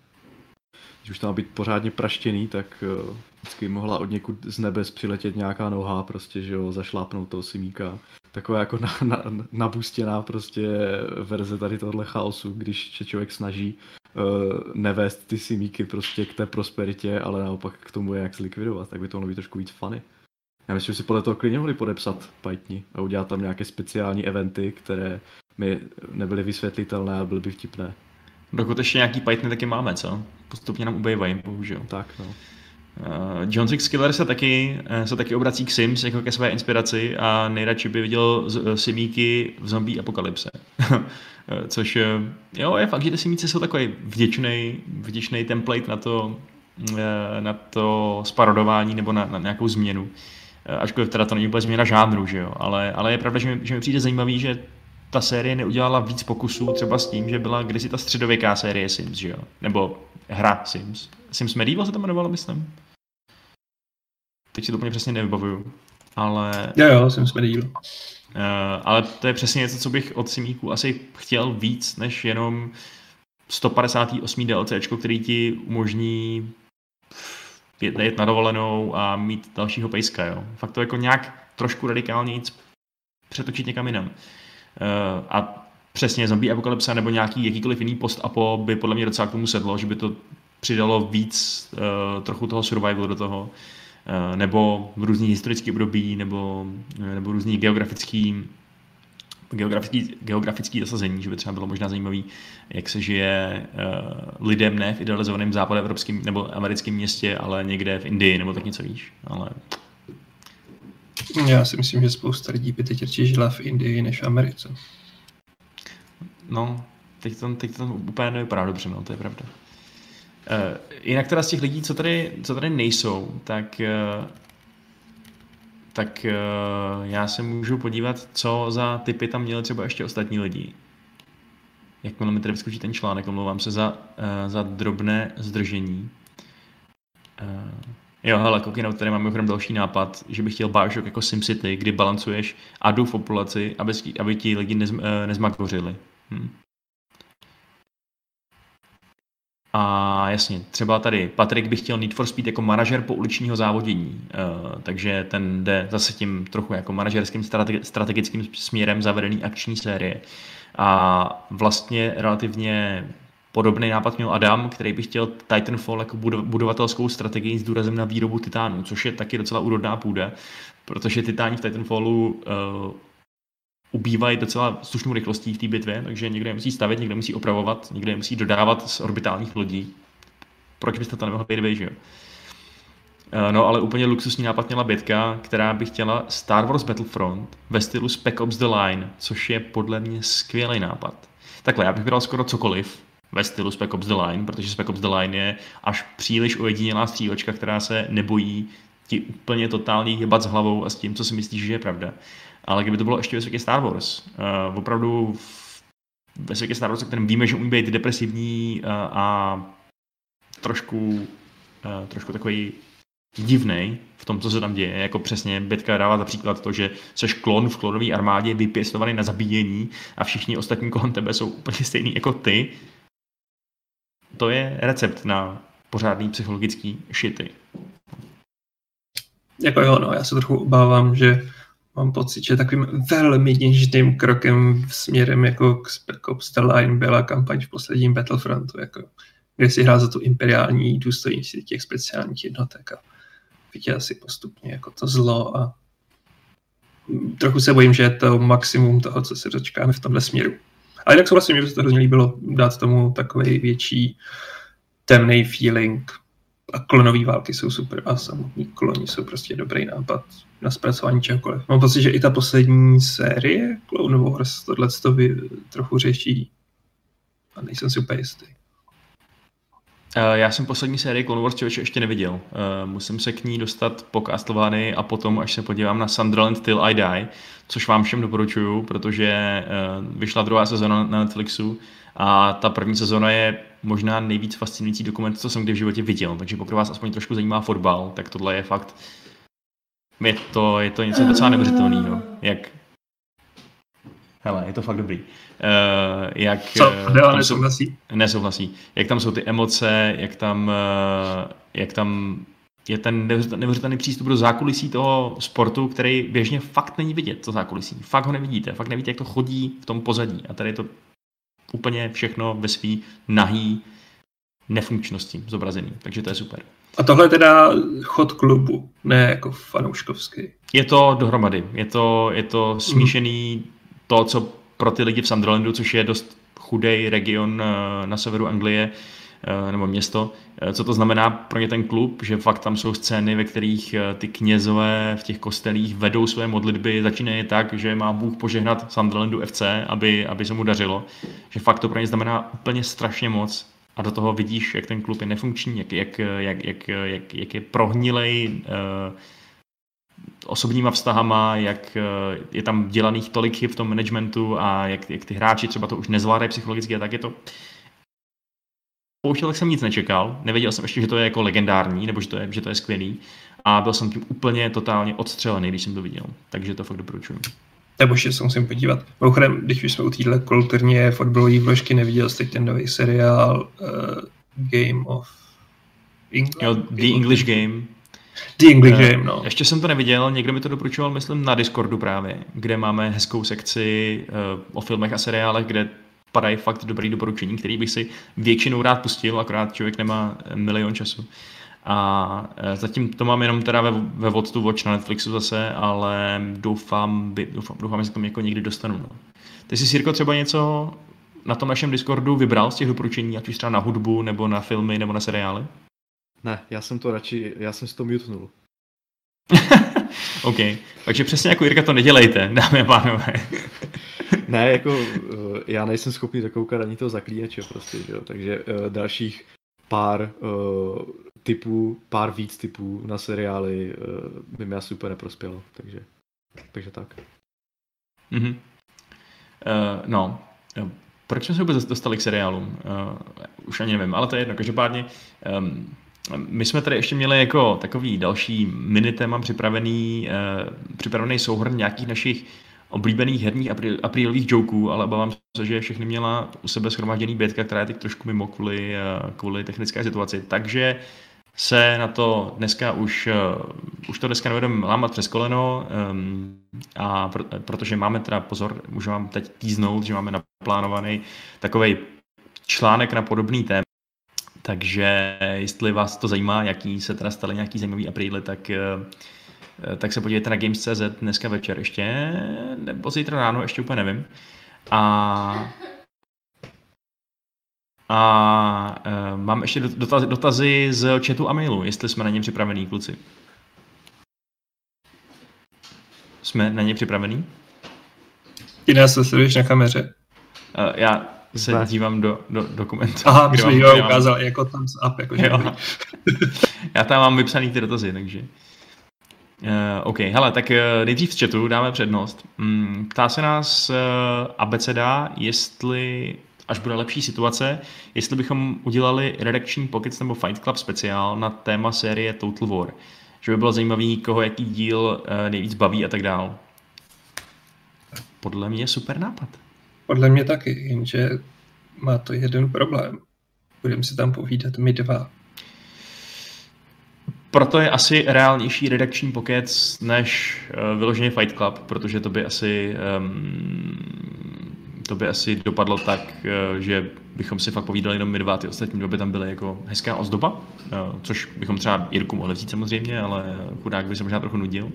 Když už to má být pořádně praštěný, tak eh, vždycky mohla od někud z nebes přiletět nějaká noha, prostě, že jo, zašlápnout toho simíka. Taková jako na, na, nabustěná prostě verze tady tohle chaosu, když se člověk snaží nevést ty simíky prostě k té prosperitě, ale naopak k tomu, jak zlikvidovat, tak by to mohlo být trošku víc funny. Já myslím, že si podle toho klidně mohli podepsat Pythoni a udělat tam nějaké speciální eventy, které mi nebyly vysvětlitelné a byly by vtipné. Dokud ještě nějaký Pythony taky máme, co? Postupně nám ubývají, bohužel. Tak no. Uh, John Six Killer se taky, eh, se taky obrací k Sims jako ke své inspiraci a nejradši by viděl z- eh, simíky v zombie apokalypse. Eh, Což jo, je fakt, že ty simíci jsou takový vděčný, vděčný template na to, eh, na to sparodování nebo na, na nějakou změnu. Eh, Ačkoliv teda to není úplně změna žánru, že jo, ale, ale je pravda, že mi, že mi přijde zajímavý, že ta série neudělala víc pokusů třeba s tím, že byla kdysi ta středověká série Sims, že jo? Nebo hra Sims. Sims Medieval se to jmenovalo, myslím. Teď si to úplně přesně nevybavuju. Ale, Jo, jo, díl. uh, ale to je přesně něco, co bych od Simíku asi chtěl víc, než jenom 158. DLCčko, který ti umožní jet, na dovolenou a mít dalšího pejska, jo. Fakt to jako nějak trošku radikálně nic přetočit někam jinam. Uh, a přesně zombie apokalypsa nebo nějaký jakýkoliv jiný post-apo by podle mě docela k tomu sedlo, že by to přidalo víc uh, trochu toho survivalu do toho, nebo v různý historický období, nebo, nebo různý geografický geografický, geografický zasazení, že by třeba bylo možná zajímavý, jak se žije uh, lidem ne v idealizovaném západoevropském nebo americkém městě, ale někde v Indii, nebo tak něco víš. Ale Já si myslím, že spousta lidí by teď radši žila v Indii než v Americe. No, teď to, teď to úplně nevypadá dobře, no, to je pravda. Uh, jinak teda z těch lidí, co tady, co tady nejsou, tak, uh, tak uh, já se můžu podívat, co za typy tam měli třeba ještě ostatní lidi. Jakmile mi tady vyskočí ten článek, omlouvám se za, za drobné zdržení. Jo, hele, koukej, tady máme mimochodem další nápad, že bych chtěl Bioshock jako SimCity, kdy balancuješ adu v populaci, aby, aby ti lidi nez, nezmakořili. Hm. A jasně, třeba tady Patrik by chtěl Need for Speed jako manažer po uličního závodění, uh, takže ten jde zase tím trochu jako manažerským strategi- strategickým směrem zavedený akční série. A vlastně relativně podobný nápad měl Adam, který by chtěl Titanfall jako budo- budovatelskou strategii s důrazem na výrobu titánů, což je taky docela úrodná půda, protože titáni v Titanfallu uh, ubývají docela slušnou rychlostí v té bitvě, takže někdo je musí stavit, někdo musí opravovat, někdo je musí dodávat z orbitálních lodí. Proč byste to nemohli být vy, že jo? Eh, No ale úplně luxusní nápad měla bitka, která by chtěla Star Wars Battlefront ve stylu Spec Ops The Line, což je podle mě skvělý nápad. Takhle, já bych vybral skoro cokoliv ve stylu Spec Ops The Line, protože Spec Ops The Line je až příliš ojedinělá střílečka, která se nebojí ti úplně totálně jebat s hlavou a s tím, co si myslíš, že je pravda. Ale kdyby to bylo ještě ve světě Star Wars, uh, opravdu v, ve světě Star Wars, kterém víme, že umí být depresivní uh, a trošku, uh, trošku takový divný v tom, co se tam děje. Jako přesně Betka dává za příklad to, že seš klon v klonové armádě vypěstovaný na zabíjení a všichni ostatní kolem tebe jsou úplně stejný jako ty. To je recept na pořádný psychologický šity. Jako jo, no, já se trochu obávám, že mám pocit, že takovým velmi něžným krokem směrem jako k Spec Ops The Line byla kampaň v posledním Battlefrontu, jako, kde si hrál za tu imperiální důstojnici těch speciálních jednotek a viděl si postupně jako to zlo a trochu se bojím, že je to maximum toho, co se dočkáme v tomhle směru. Ale jinak souhlasím, že se to hrozně líbilo dát tomu takový větší temný feeling a klonové války jsou super a samotní kloni jsou prostě dobrý nápad na zpracování čehokoliv. Mám pocit, že i ta poslední série Clone Wars tohle to trochu řeší a nejsem si úplně jistý. Uh, já jsem poslední sérii Clone Wars člověče ještě neviděl. Uh, musím se k ní dostat po Castlevany a potom, až se podívám na Sunderland Till I Die, což vám všem doporučuju, protože uh, vyšla druhá sezona na Netflixu a ta první sezona je možná nejvíc fascinující dokument, co jsem kdy v životě viděl. Takže pokud vás aspoň trošku zajímá fotbal, tak tohle je fakt je to, je to něco docela neuvěřitelného. Jak Hele, je to fakt dobrý. Uh, jak, Co? Adela tam jsou- nesouhlasí? Nesouhlasí. Jak tam jsou ty emoce, jak tam, eh, jak tam je ten neuvěřit- neuvěřitelný přístup do zákulisí toho sportu, který běžně fakt není vidět, to zákulisí. Fakt ho nevidíte, fakt nevíte, jak to chodí v tom pozadí. A tady je to úplně všechno ve svý nahý nefunkčnosti zobrazený. Takže to je super. A tohle je teda chod klubu, ne jako fanouškovský. Je to dohromady. Je to, je to smíšený to, co pro ty lidi v Sunderlandu, což je dost chudej region eh, na severu Anglie, nebo město, eh, co to znamená pro ně ten klub, že fakt tam jsou scény, ve kterých eh, ty knězové v těch kostelích vedou své modlitby, začínají tak, že má Bůh požehnat Sunderlandu FC, aby, aby se mu dařilo, že fakt to pro ně znamená úplně strašně moc. A do toho vidíš, jak ten klub je nefunkční, jak, jak, jak, jak, jak, jak je prohnilej, eh, osobníma vztahama, jak eh, je tam dělaných tolik chyb v tom managementu a jak, jak ty hráči třeba to už nezvládají psychologicky a tak je to Pouštěl, tak jsem nic nečekal, nevěděl jsem ještě, že to je jako legendární, nebo že to je, že to je skvělý a byl jsem tím úplně totálně odstřelený, když jsem to viděl, takže to fakt doporučuji. Nebo ještě se musím podívat. Mimochodem, když už jsme u téhle kulturně fotbalové vložky, neviděl jste ten nový seriál uh, Game of England? Jo, The English Game. The English Eh, Game, no. Ještě jsem to neviděl, někdo mi to doporučoval, myslím, na Discordu právě, kde máme hezkou sekci uh, o filmech a seriálech, kde padají fakt dobrý doporučení, který bych si většinou rád pustil, akorát člověk nemá milion času. A eh, zatím to mám jenom teda ve, ve What to Watch na Netflixu zase, ale doufám, by, doufám, doufám že se k tomu jako někdy dostanu. No. Ty jsi, Sirko, třeba něco na tom našem Discordu vybral z těch doporučení, ať už třeba na hudbu, nebo na filmy, nebo na seriály? Ne, já jsem to radši, já jsem si to mutenul. OK, takže přesně jako Jirka to nedělejte, dámy a pánové. Ne, jako uh, já nejsem schopný dokoukat ani toho zaklínače prostě, že jo? takže uh, dalších pár uh, typů, pár víc typů na seriály uh, by mi asi úplně neprospělo, takže, takže tak. Mhm. Uh, no, proč jsme se vůbec dostali k seriálům? Uh, už ani nevím, ale to je jedno. Každopádně, um, my jsme tady ještě měli jako takový další mini téma připravený, uh, připravený souhrn nějakých našich oblíbených herních apríl, aprílových joků, ale obávám se, že všechny měla u sebe schromážděný bětka, která je teď trošku mimo kvůli, eh, kvůli technické situaci. Takže se na to dneska už, uh, už to dneska nevedeme lámat přes koleno um, a pro, protože máme teda, pozor, můžu vám teď týznout, že máme naplánovaný takový článek na podobný téma, takže jestli vás to zajímá, jaký se teda staly nějaký zajímavý apríly, tak, uh, tak se podívejte na Games.cz dneska večer ještě, nebo zítra ráno, ještě úplně nevím. A a uh, mám ještě dotazy, dotazy z chatu a mailu, jestli jsme na ně připravení, kluci. Jsme na ně připravení? Ty nás se sleduješ na kameře. Já se Ne. dívám do, do dokumentu. Aha, my jsme mám- ukázal jako thumbs up. Jako Jo. Já tam mám vypsaný ty dotazy, takže... Uh, OK, hele, tak uh, nejdřív z chatu dáme přednost. Mm, ptá se nás uh, Abeceda, jestli, až bude lepší situace, jestli bychom udělali redakční pockets nebo Fight Club speciál na téma série Total War. Že by bylo zajímavý, koho jaký díl uh, nejvíc baví a tak dál. Podle mě super nápad. Podle mě taky, jenže má to jeden problém. Budeme si tam povídat my dva. Proto je asi reálnější redakční pokec než uh, vyloženě Fight Club, protože to by asi um, to by asi dopadlo tak, uh, že bychom si fakt povídali jenom my dva, ty ostatní dva by tam byly jako hezká ozdoba, uh, což bychom třeba Jirku mohli vzít samozřejmě, ale chudák by se možná trochu nudil. Uh,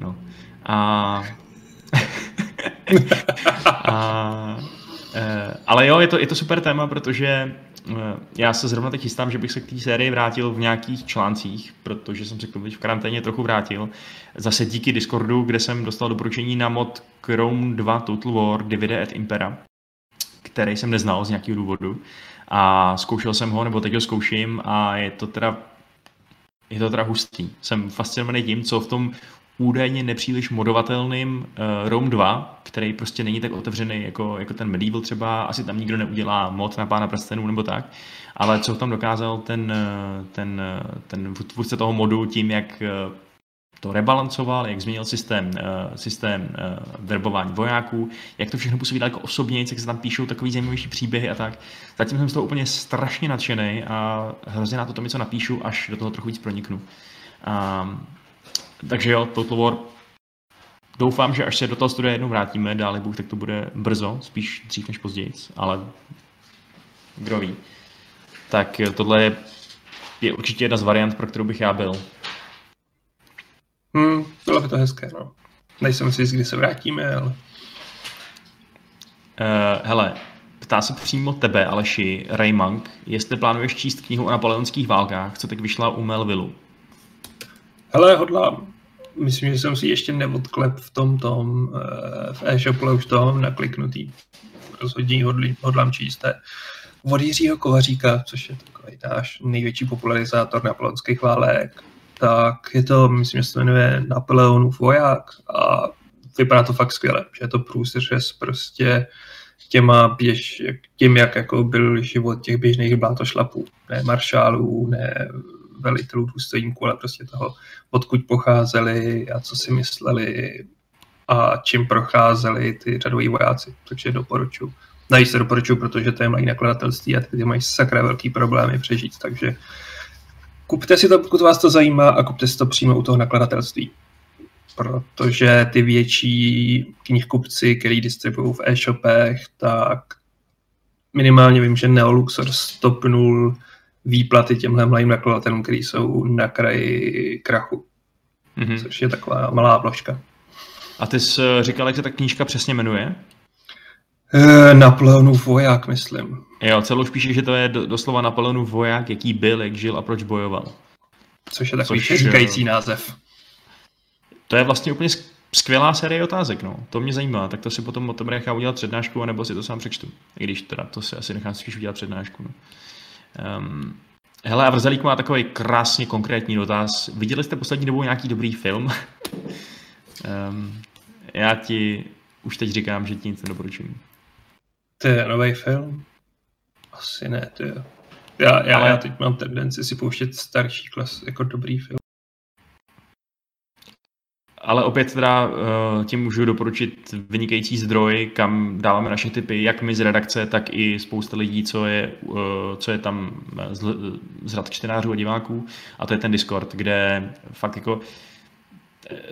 no. A a, eh, ale jo, je to, je to super téma, protože eh, já se zrovna teď chystám, že bych se k té sérii vrátil v nějakých článcích, protože jsem se k tomu v karanténě trochu vrátil. Zase díky Discordu, kde jsem dostal doporučení na mod Chrome 2 Total War Divide et Impera, který jsem neznal z nějakého důvodu. A zkoušel jsem ho, nebo teď ho zkouším a je to teda je to teda hustý. Jsem fascinovaný tím, co v tom údajně nepříliš modovatelným uh, Rome 2, který prostě není tak otevřený jako, jako ten Medieval třeba, asi tam nikdo neudělá mod na pána prstenů nebo tak, ale co tam dokázal ten, eh, ten, eh, ten tvůrce toho modu tím, jak to rebalancoval, jak změnil systém, systém verbování vojáků, jak to všechno působí jako osobně, jak se tam píšou takový zajímavější příběhy a tak. Zatím jsem z toho úplně strašně nadšený a hrozně na to, to co napíšu, až do toho trochu víc proniknu. Um, takže jo, Total War. Doufám, že až se do toho studia jednou vrátíme, dále Bůh, tak to bude brzo, spíš dřív než později, ale kdo ví. Tak tohle je, je určitě jedna z variant, pro kterou bych já byl. Hmm, bylo by to hezké, no. Nejsem si jist, kdy se vrátíme, ale Uh, hele, ptá se přímo tebe, Aleši, Raymond, jestli plánuješ číst knihu o napoleonských válkách, co teď vyšla u Melvillu. Hele, hodlám. Myslím, že jsem si ještě neodklep v tom tom, eh, v e-shopu už tom nakliknutý. Rozhodně ji hodlí- hodlám číst. To Od Jiřího Kovaříka, což je takový náš největší popularizátor napoleonských válek. Tak je to, myslím, že se to jmenuje Napoleonův voják a vypadá to fakt skvěle, že je to průsřez prostě těma běž, tím, jak jako byl život těch běžných blátošlapů, ne maršálů, ne velitelů, důstojníků, ale prostě toho, odkud pocházeli a co si mysleli a čím procházeli ty řadoví vojáci, takže doporučuji. Najíž se doporučuji, protože to je malý nakladatelství a ty mají sakra velký problémy přežít, takže kupte si to, pokud vás to zajímá a kupte si to přímo u toho nakladatelství. Protože ty větší knihkupci, který distribuují v e-shopech, tak minimálně vím, že Neoluxor stopnul výplaty těmhle mladým nakladatelům, který jsou na kraji krachu, Mhm. což je taková malá vložka. A ty jsi eh, říkal, jak se ta knížka přesně jmenuje? E, Napoleonův voják, myslím. Jo, celou píše, že to je do, doslova Napoleonův voják, jaký byl, jak žil a proč bojoval. Což je takový Což, říkající název. To je vlastně úplně sk- skvělá série otázek, no. To mě zajímá, tak to si potom o tom nechám udělat přednášku, anebo si to sám přečtu. I když teda to si asi nechám spíš udělat přednášku, no. Um, hele, a Vrzalík má takový krásně konkrétní dotaz. Viděli jste poslední dobou nějaký dobrý film? um, já ti už teď říkám, že ti nic nedoporučuji. To je nový film? Asi ne, to je. Já, já, Ale- já teď mám tendenci si pouštět starší klas jako dobrý film. Ale opět teda uh, tím můžu doporučit vynikající zdroj, kam dáváme naše typy, jak my z redakce, tak i spousta lidí, co je, uh, co je tam z, z rad čtenářů a diváků. A to je ten Discord, kde fakt jako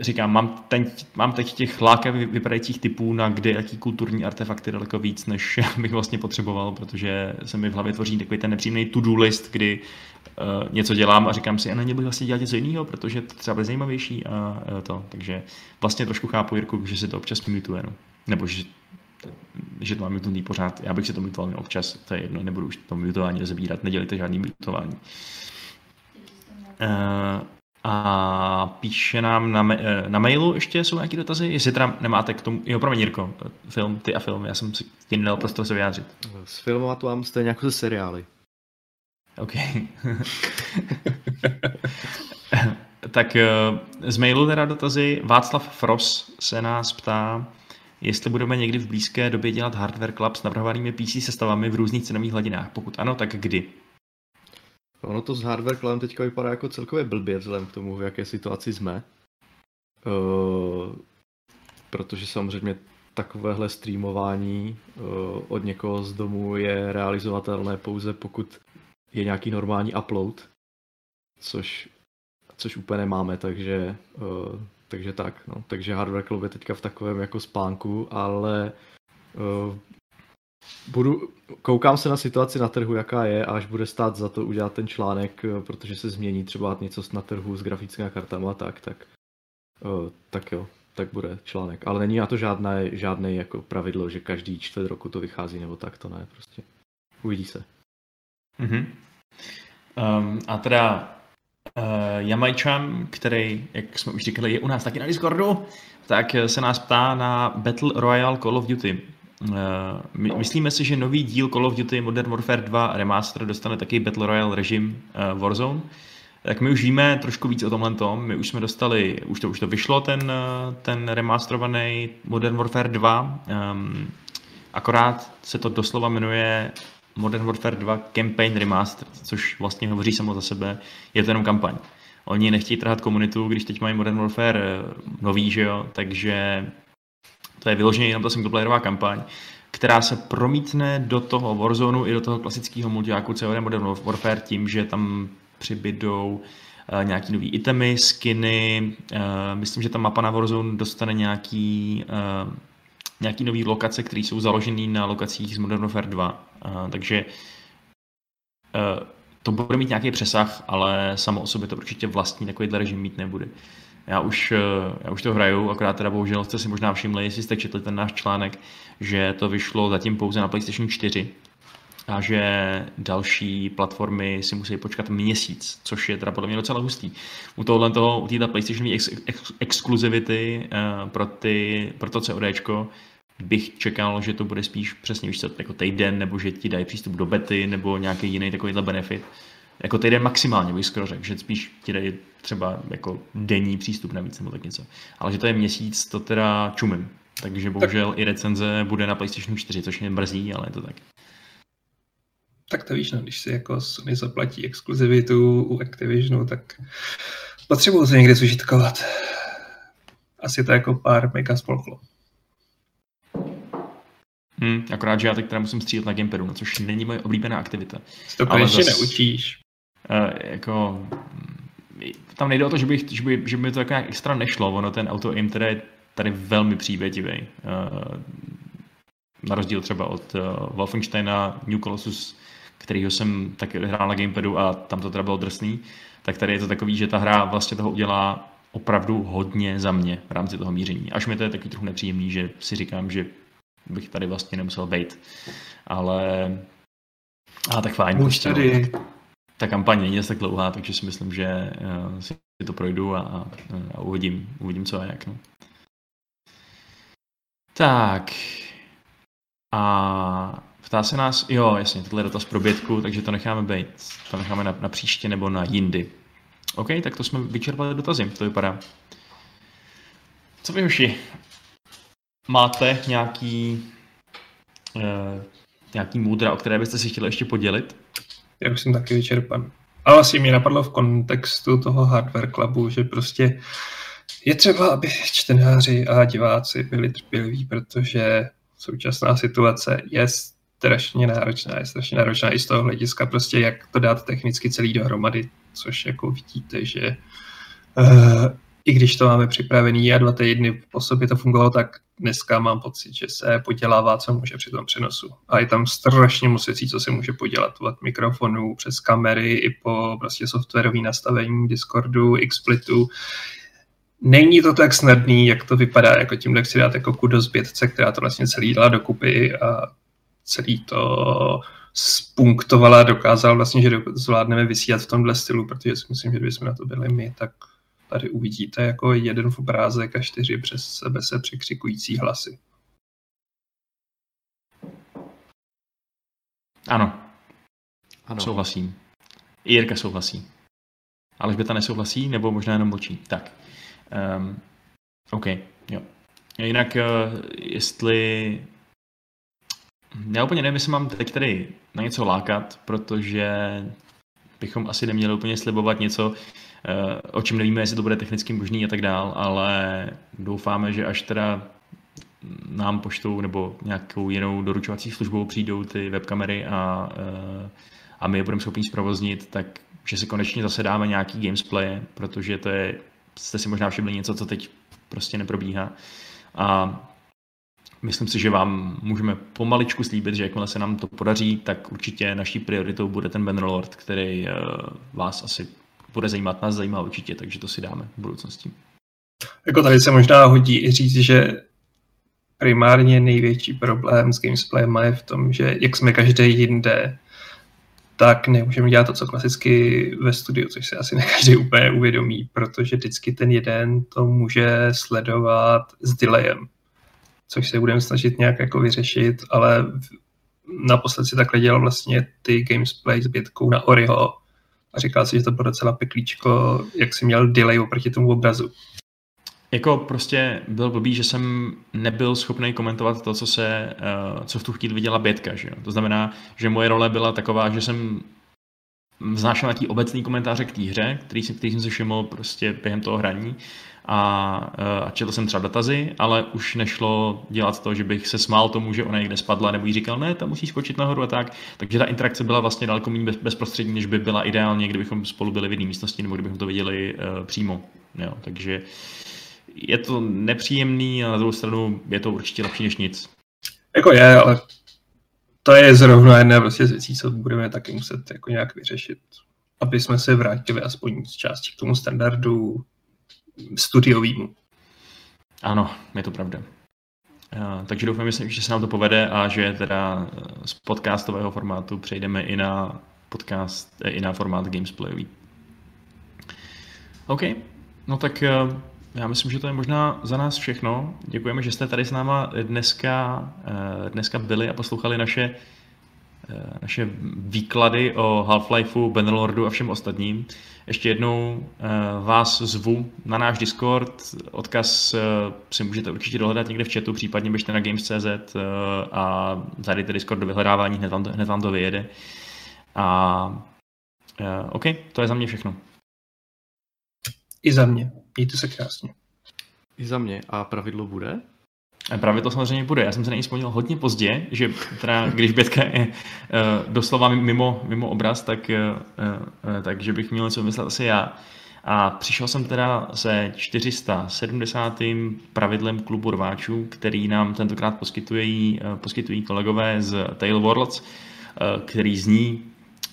říkám, mám, teď, mám teď těch lákavě vypadajících typů na kde jaký kulturní artefakty daleko víc, než bych vlastně potřeboval, protože se mi v hlavě tvoří takový ten nepříjemný to-do list, kdy uh, něco dělám a říkám si, a na ně bych vlastně dělat něco jiného, protože to třeba bude zajímavější a uh, to. Takže vlastně trošku chápu Jirku, že se to občas mutuje, no. nebo že že to mám mutnutý pořád. Já bych si to mutoval občas, to je jedno, nebudu už to mutování rozebírat, nedělejte žádný mutování. Uh, a píše nám na, ma- eh, na mailu ještě jsou nějaké dotazy, jestli teda nemáte k tomu, jo, promiň Jirko, film, ty a film, já jsem si ti nedal prostor se vyjádřit. S filmovat mám stejně jako se seriály. OK. tak eh, z mailu teda dotazy. Václav Fros se nás ptá, jestli budeme někdy v blízké době dělat hardware club s navrhovanými PC sestavami v různých cenových hladinách. Pokud ano, tak kdy? Ono to s hardware cloudem teďka vypadá jako celkově blbě vzhledem k tomu, v jaké situaci jsme. Uh, protože samozřejmě takovéhle streamování uh, od někoho z domu je realizovatelné pouze pokud je nějaký normální upload, což, což úplně nemáme, takže, uh, takže tak. No. Takže Hardware Club je teďka v takovém jako spánku, ale uh, budu, koukám se na situaci na trhu, jaká je, a až bude stát za to udělat ten článek, eh, protože se změní třeba něco na trhu s grafickými kartami a tak, tak, uh, tak jo, tak bude článek. Ale není na to žádné, žádné jako pravidlo, že každý čtvrt roku to vychází, nebo tak, to ne, prostě. Uvidí se. Mm-hmm. Um, a teda uh, Jamajčan, který, jak jsme už říkali, je u nás taky na Discordu, tak se nás ptá na Battle Royale Call of Duty. Uh, my, myslíme si, že nový díl Call of Duty Modern Warfare 2 Remaster dostane taky Battle Royale režim uh, Warzone. Tak my už víme trošku víc o tomhle tom. My už jsme dostali, už to, už to vyšlo, ten, ten remasterovaný Modern Warfare 2. Um, ehm, akorát se to doslova jmenuje Modern Warfare 2 Campaign Remastered, což vlastně hovoří samo za sebe, je to jenom kampaň. Oni nechtějí trhat komunitu, když teď mají Modern Warfare nový, že jo, takže to je vyloženě jenom ta singleplayerová kampaň, která se promítne do toho Warzone i do toho klasického multiáku COD Modern Warfare tím, že tam přibydou uh, nějaký nový itemy, skiny, uh, myslím, že ta mapa na Warzone dostane nějaký, nějaký nový lokace, které jsou založené na lokacích z Modern Warfare 2. Uh, takže uh, to bude mít nějaký přesah, ale samo o sobě to určitě vlastní takovýhle režim mít nebude. Já už, eh, já už to hraju, akorát teda bohužel jste si možná všimli, jestli jste četli ten náš článek, že to vyšlo zatím pouze na PlayStation 4 a že další platformy si musí počkat měsíc, což je teda podle mě docela hustý. U tohohle toho, u této PlayStation ex, ex, exkluzivity uh, pro, ty, pro to CODčko, bych čekal, že to bude spíš přesně víš co, jako týden, nebo že ti dají přístup do bety, nebo nějaký jiný takovýhle benefit. Jako týden maximálně bych skoro řekl, že spíš ti dají třeba jako denní přístup navíc nebo tak něco. Ale že to je měsíc, to teda čumím. Takže bohužel tak. i recenze bude na PlayStation 4, což mě mrzí, ale je to tak. Tak to víš, no, když si jako Sony zaplatí exkluzivitu u Activisionu, tak potřebuju se někde zužitkovat. Asi to jako pár mega spolklo. Hmm, akorát, že já teď teda musím střílet na gamepadu, no, což není moje oblíbená aktivita. To konečně zas, neučíš. Uh, jako, tam nejde o to, že, bych, že, by, že by to jako nějak extra nešlo, ono ten auto aim teda je tady velmi přívětivý. Uh, na rozdíl třeba od uh, Wolfensteina New Colossus, kterýho jsem taky hrál na gamepadu a tam to teda bylo drsný, tak tady je to takový, že ta hra vlastně toho udělá opravdu hodně za mě v rámci toho míření. Až mi to je taky trochu nepříjemný, že si říkám, že bych tady vlastně nemusel být. Ale a tak fajn. Už prostě, tady. No. Ta kampaň není tak dlouhá, takže si myslím, že uh, si to projdu a, a, a uvidím, uvidím, co a jak. No. Tak. A ptá se nás, jo, jasně, tohle je dotaz pro bětku, takže to necháme být. To necháme na, na příště nebo na jindy. OK, tak to jsme vyčerpali dotazy, to vypadá. Co vy, hoši? Máte nějaký, uh, nějaký můdra, o které byste si chtěli ještě podělit? Já už jsem taky vyčerpan. Ale vlastně mě napadlo v kontextu toho Hardware Clubu, že prostě Je třeba, aby čtenáři a diváci byli trpěliví, protože současná situace je strašně náročná, je strašně náročná i z toho hlediska prostě, jak to dát technicky celý dohromady, což jako vidíte, že uh, i když to máme připravený a dva týdny po sobě to fungovalo, tak dneska mám pocit, že se podělává, co může při tom přenosu. A je tam strašně moc věcí, co se může podělat od mikrofonů přes kamery i po prostě softwarový nastavení Discordu, XSplitu. Není to tak snadný, jak to vypadá, jako tím, jak si dát jako kudos bětce, která to vlastně celý dala dokupy a celý to spunktovala, dokázal vlastně, že zvládneme vysílat v tomhle stylu, protože si myslím, že kdybychom na to byli my, tak tady uvidíte jako jeden v obrázek a čtyři přes sebe se překřikující hlasy. Ano, Ano. souhlasím. I Jirka souhlasí. Alžběta nesouhlasí, nebo možná jenom mlčí. Tak. Um, OK, jo. Jinak, uh, jestli... Já úplně nevím, jestli mám teď tady na něco lákat, protože bychom asi neměli úplně slibovat něco, eh, o čem nevíme, jestli to bude technicky možný a tak dál, ale doufáme, že až teda nám poštou nebo nějakou jinou doručovací službou přijdou ty webkamery a, eh, a my je budeme schopni zprovoznit, tak že si konečně zase dáme nějaký gamesplay, protože to je, jste si možná všimli něco, co teď prostě neprobíhá. A myslím si, že vám můžeme pomaličku slíbit, že jakmile se nám to podaří, tak určitě naší prioritou bude ten Bannerlord, který eh, vás asi bude zajímat, nás zajímá určitě, takže to si dáme v budoucnosti. Jako tady se možná hodí i říct, že primárně největší problém s gamesplayem je v tom, že jak jsme každý jinde, tak nemůžeme dělat to, co klasicky ve studiu, což se asi ne každý úplně uvědomí, protože vždycky ten jeden to může sledovat s delayem, což se budeme snažit nějak jako vyřešit, ale naposled si takhle dělal vlastně ty gamesplay s bětkou na Oriho a říkal si, že to bylo docela peklíčko, jak si měl delay oproti tomu obrazu. Jako prostě byl blbý, že jsem nebyl schopný komentovat to, co se, eh, co v tu chvíli viděla Bětka, že jo? To znamená, že moje role byla taková, že jsem vznášel nějaký obecný komentáře k té hře, který, jsem, který jsem si všiml prostě během toho hraní a, eh, a četl jsem třeba datazy, ale už nešlo dělat to, že bych se smál tomu, že ona někde spadla, nebo jí říkal, ne, tam musí skočit nahoru a tak. Takže ta interakce byla vlastně daleko méně bez, bezprostřední, než by byla ideálně, kdybychom spolu byli v jedné místnosti, nebo kdybychom to viděli uh, přímo. Jo, takže je to nepříjemný, a na druhou stranu je to určitě lepší než nic. Jako je, ale to je zrovna jedna prostě z věcí, co budeme taky muset jako nějak vyřešit, aby jsme se vrátili aspoň z části k tomu standardu studiovýmu. Ano, je to pravda. Uh, takže doufám, že se, nám to povede a že teda eh, z podcastového formátu přejdeme i na podcast, eh, i na formát gamesplayový. OK, no tak já myslím, že to je možná za nás všechno. Děkujeme, že jste tady s náma dneska, dneska byli a poslouchali naše, naše výklady o Half-Lifeu, Bannerlordu a všem ostatním. Ještě jednou uh, vás zvu na náš Discord, odkaz uh, si můžete určitě dohledat někde v chatu, případně běžte na games.cz a zadejte Discord do vyhledávání, hned vám to, hned vám to vyjede. A OK, to je za mě všechno. I za mě. Mějte se krásně. I za mě. A pravidlo bude? A Právě to samozřejmě bude. Já jsem se na něj vzpomněl hodně pozdě, že teda, když Bětka je uh, doslova mimo, mimo obraz, tak, uh, uh, takže bych měl něco vymyslet asi já. A přišel jsem teda se 470. pravidlem klubu rváčů, který nám tentokrát poskytují, poskytují kolegové z Tail Worlds, který zní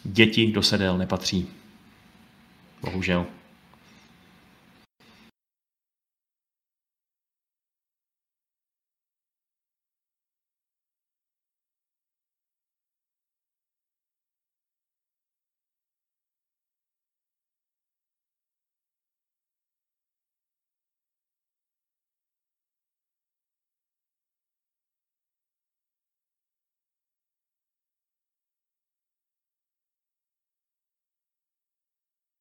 děti do sedel nepatří. Bohužel.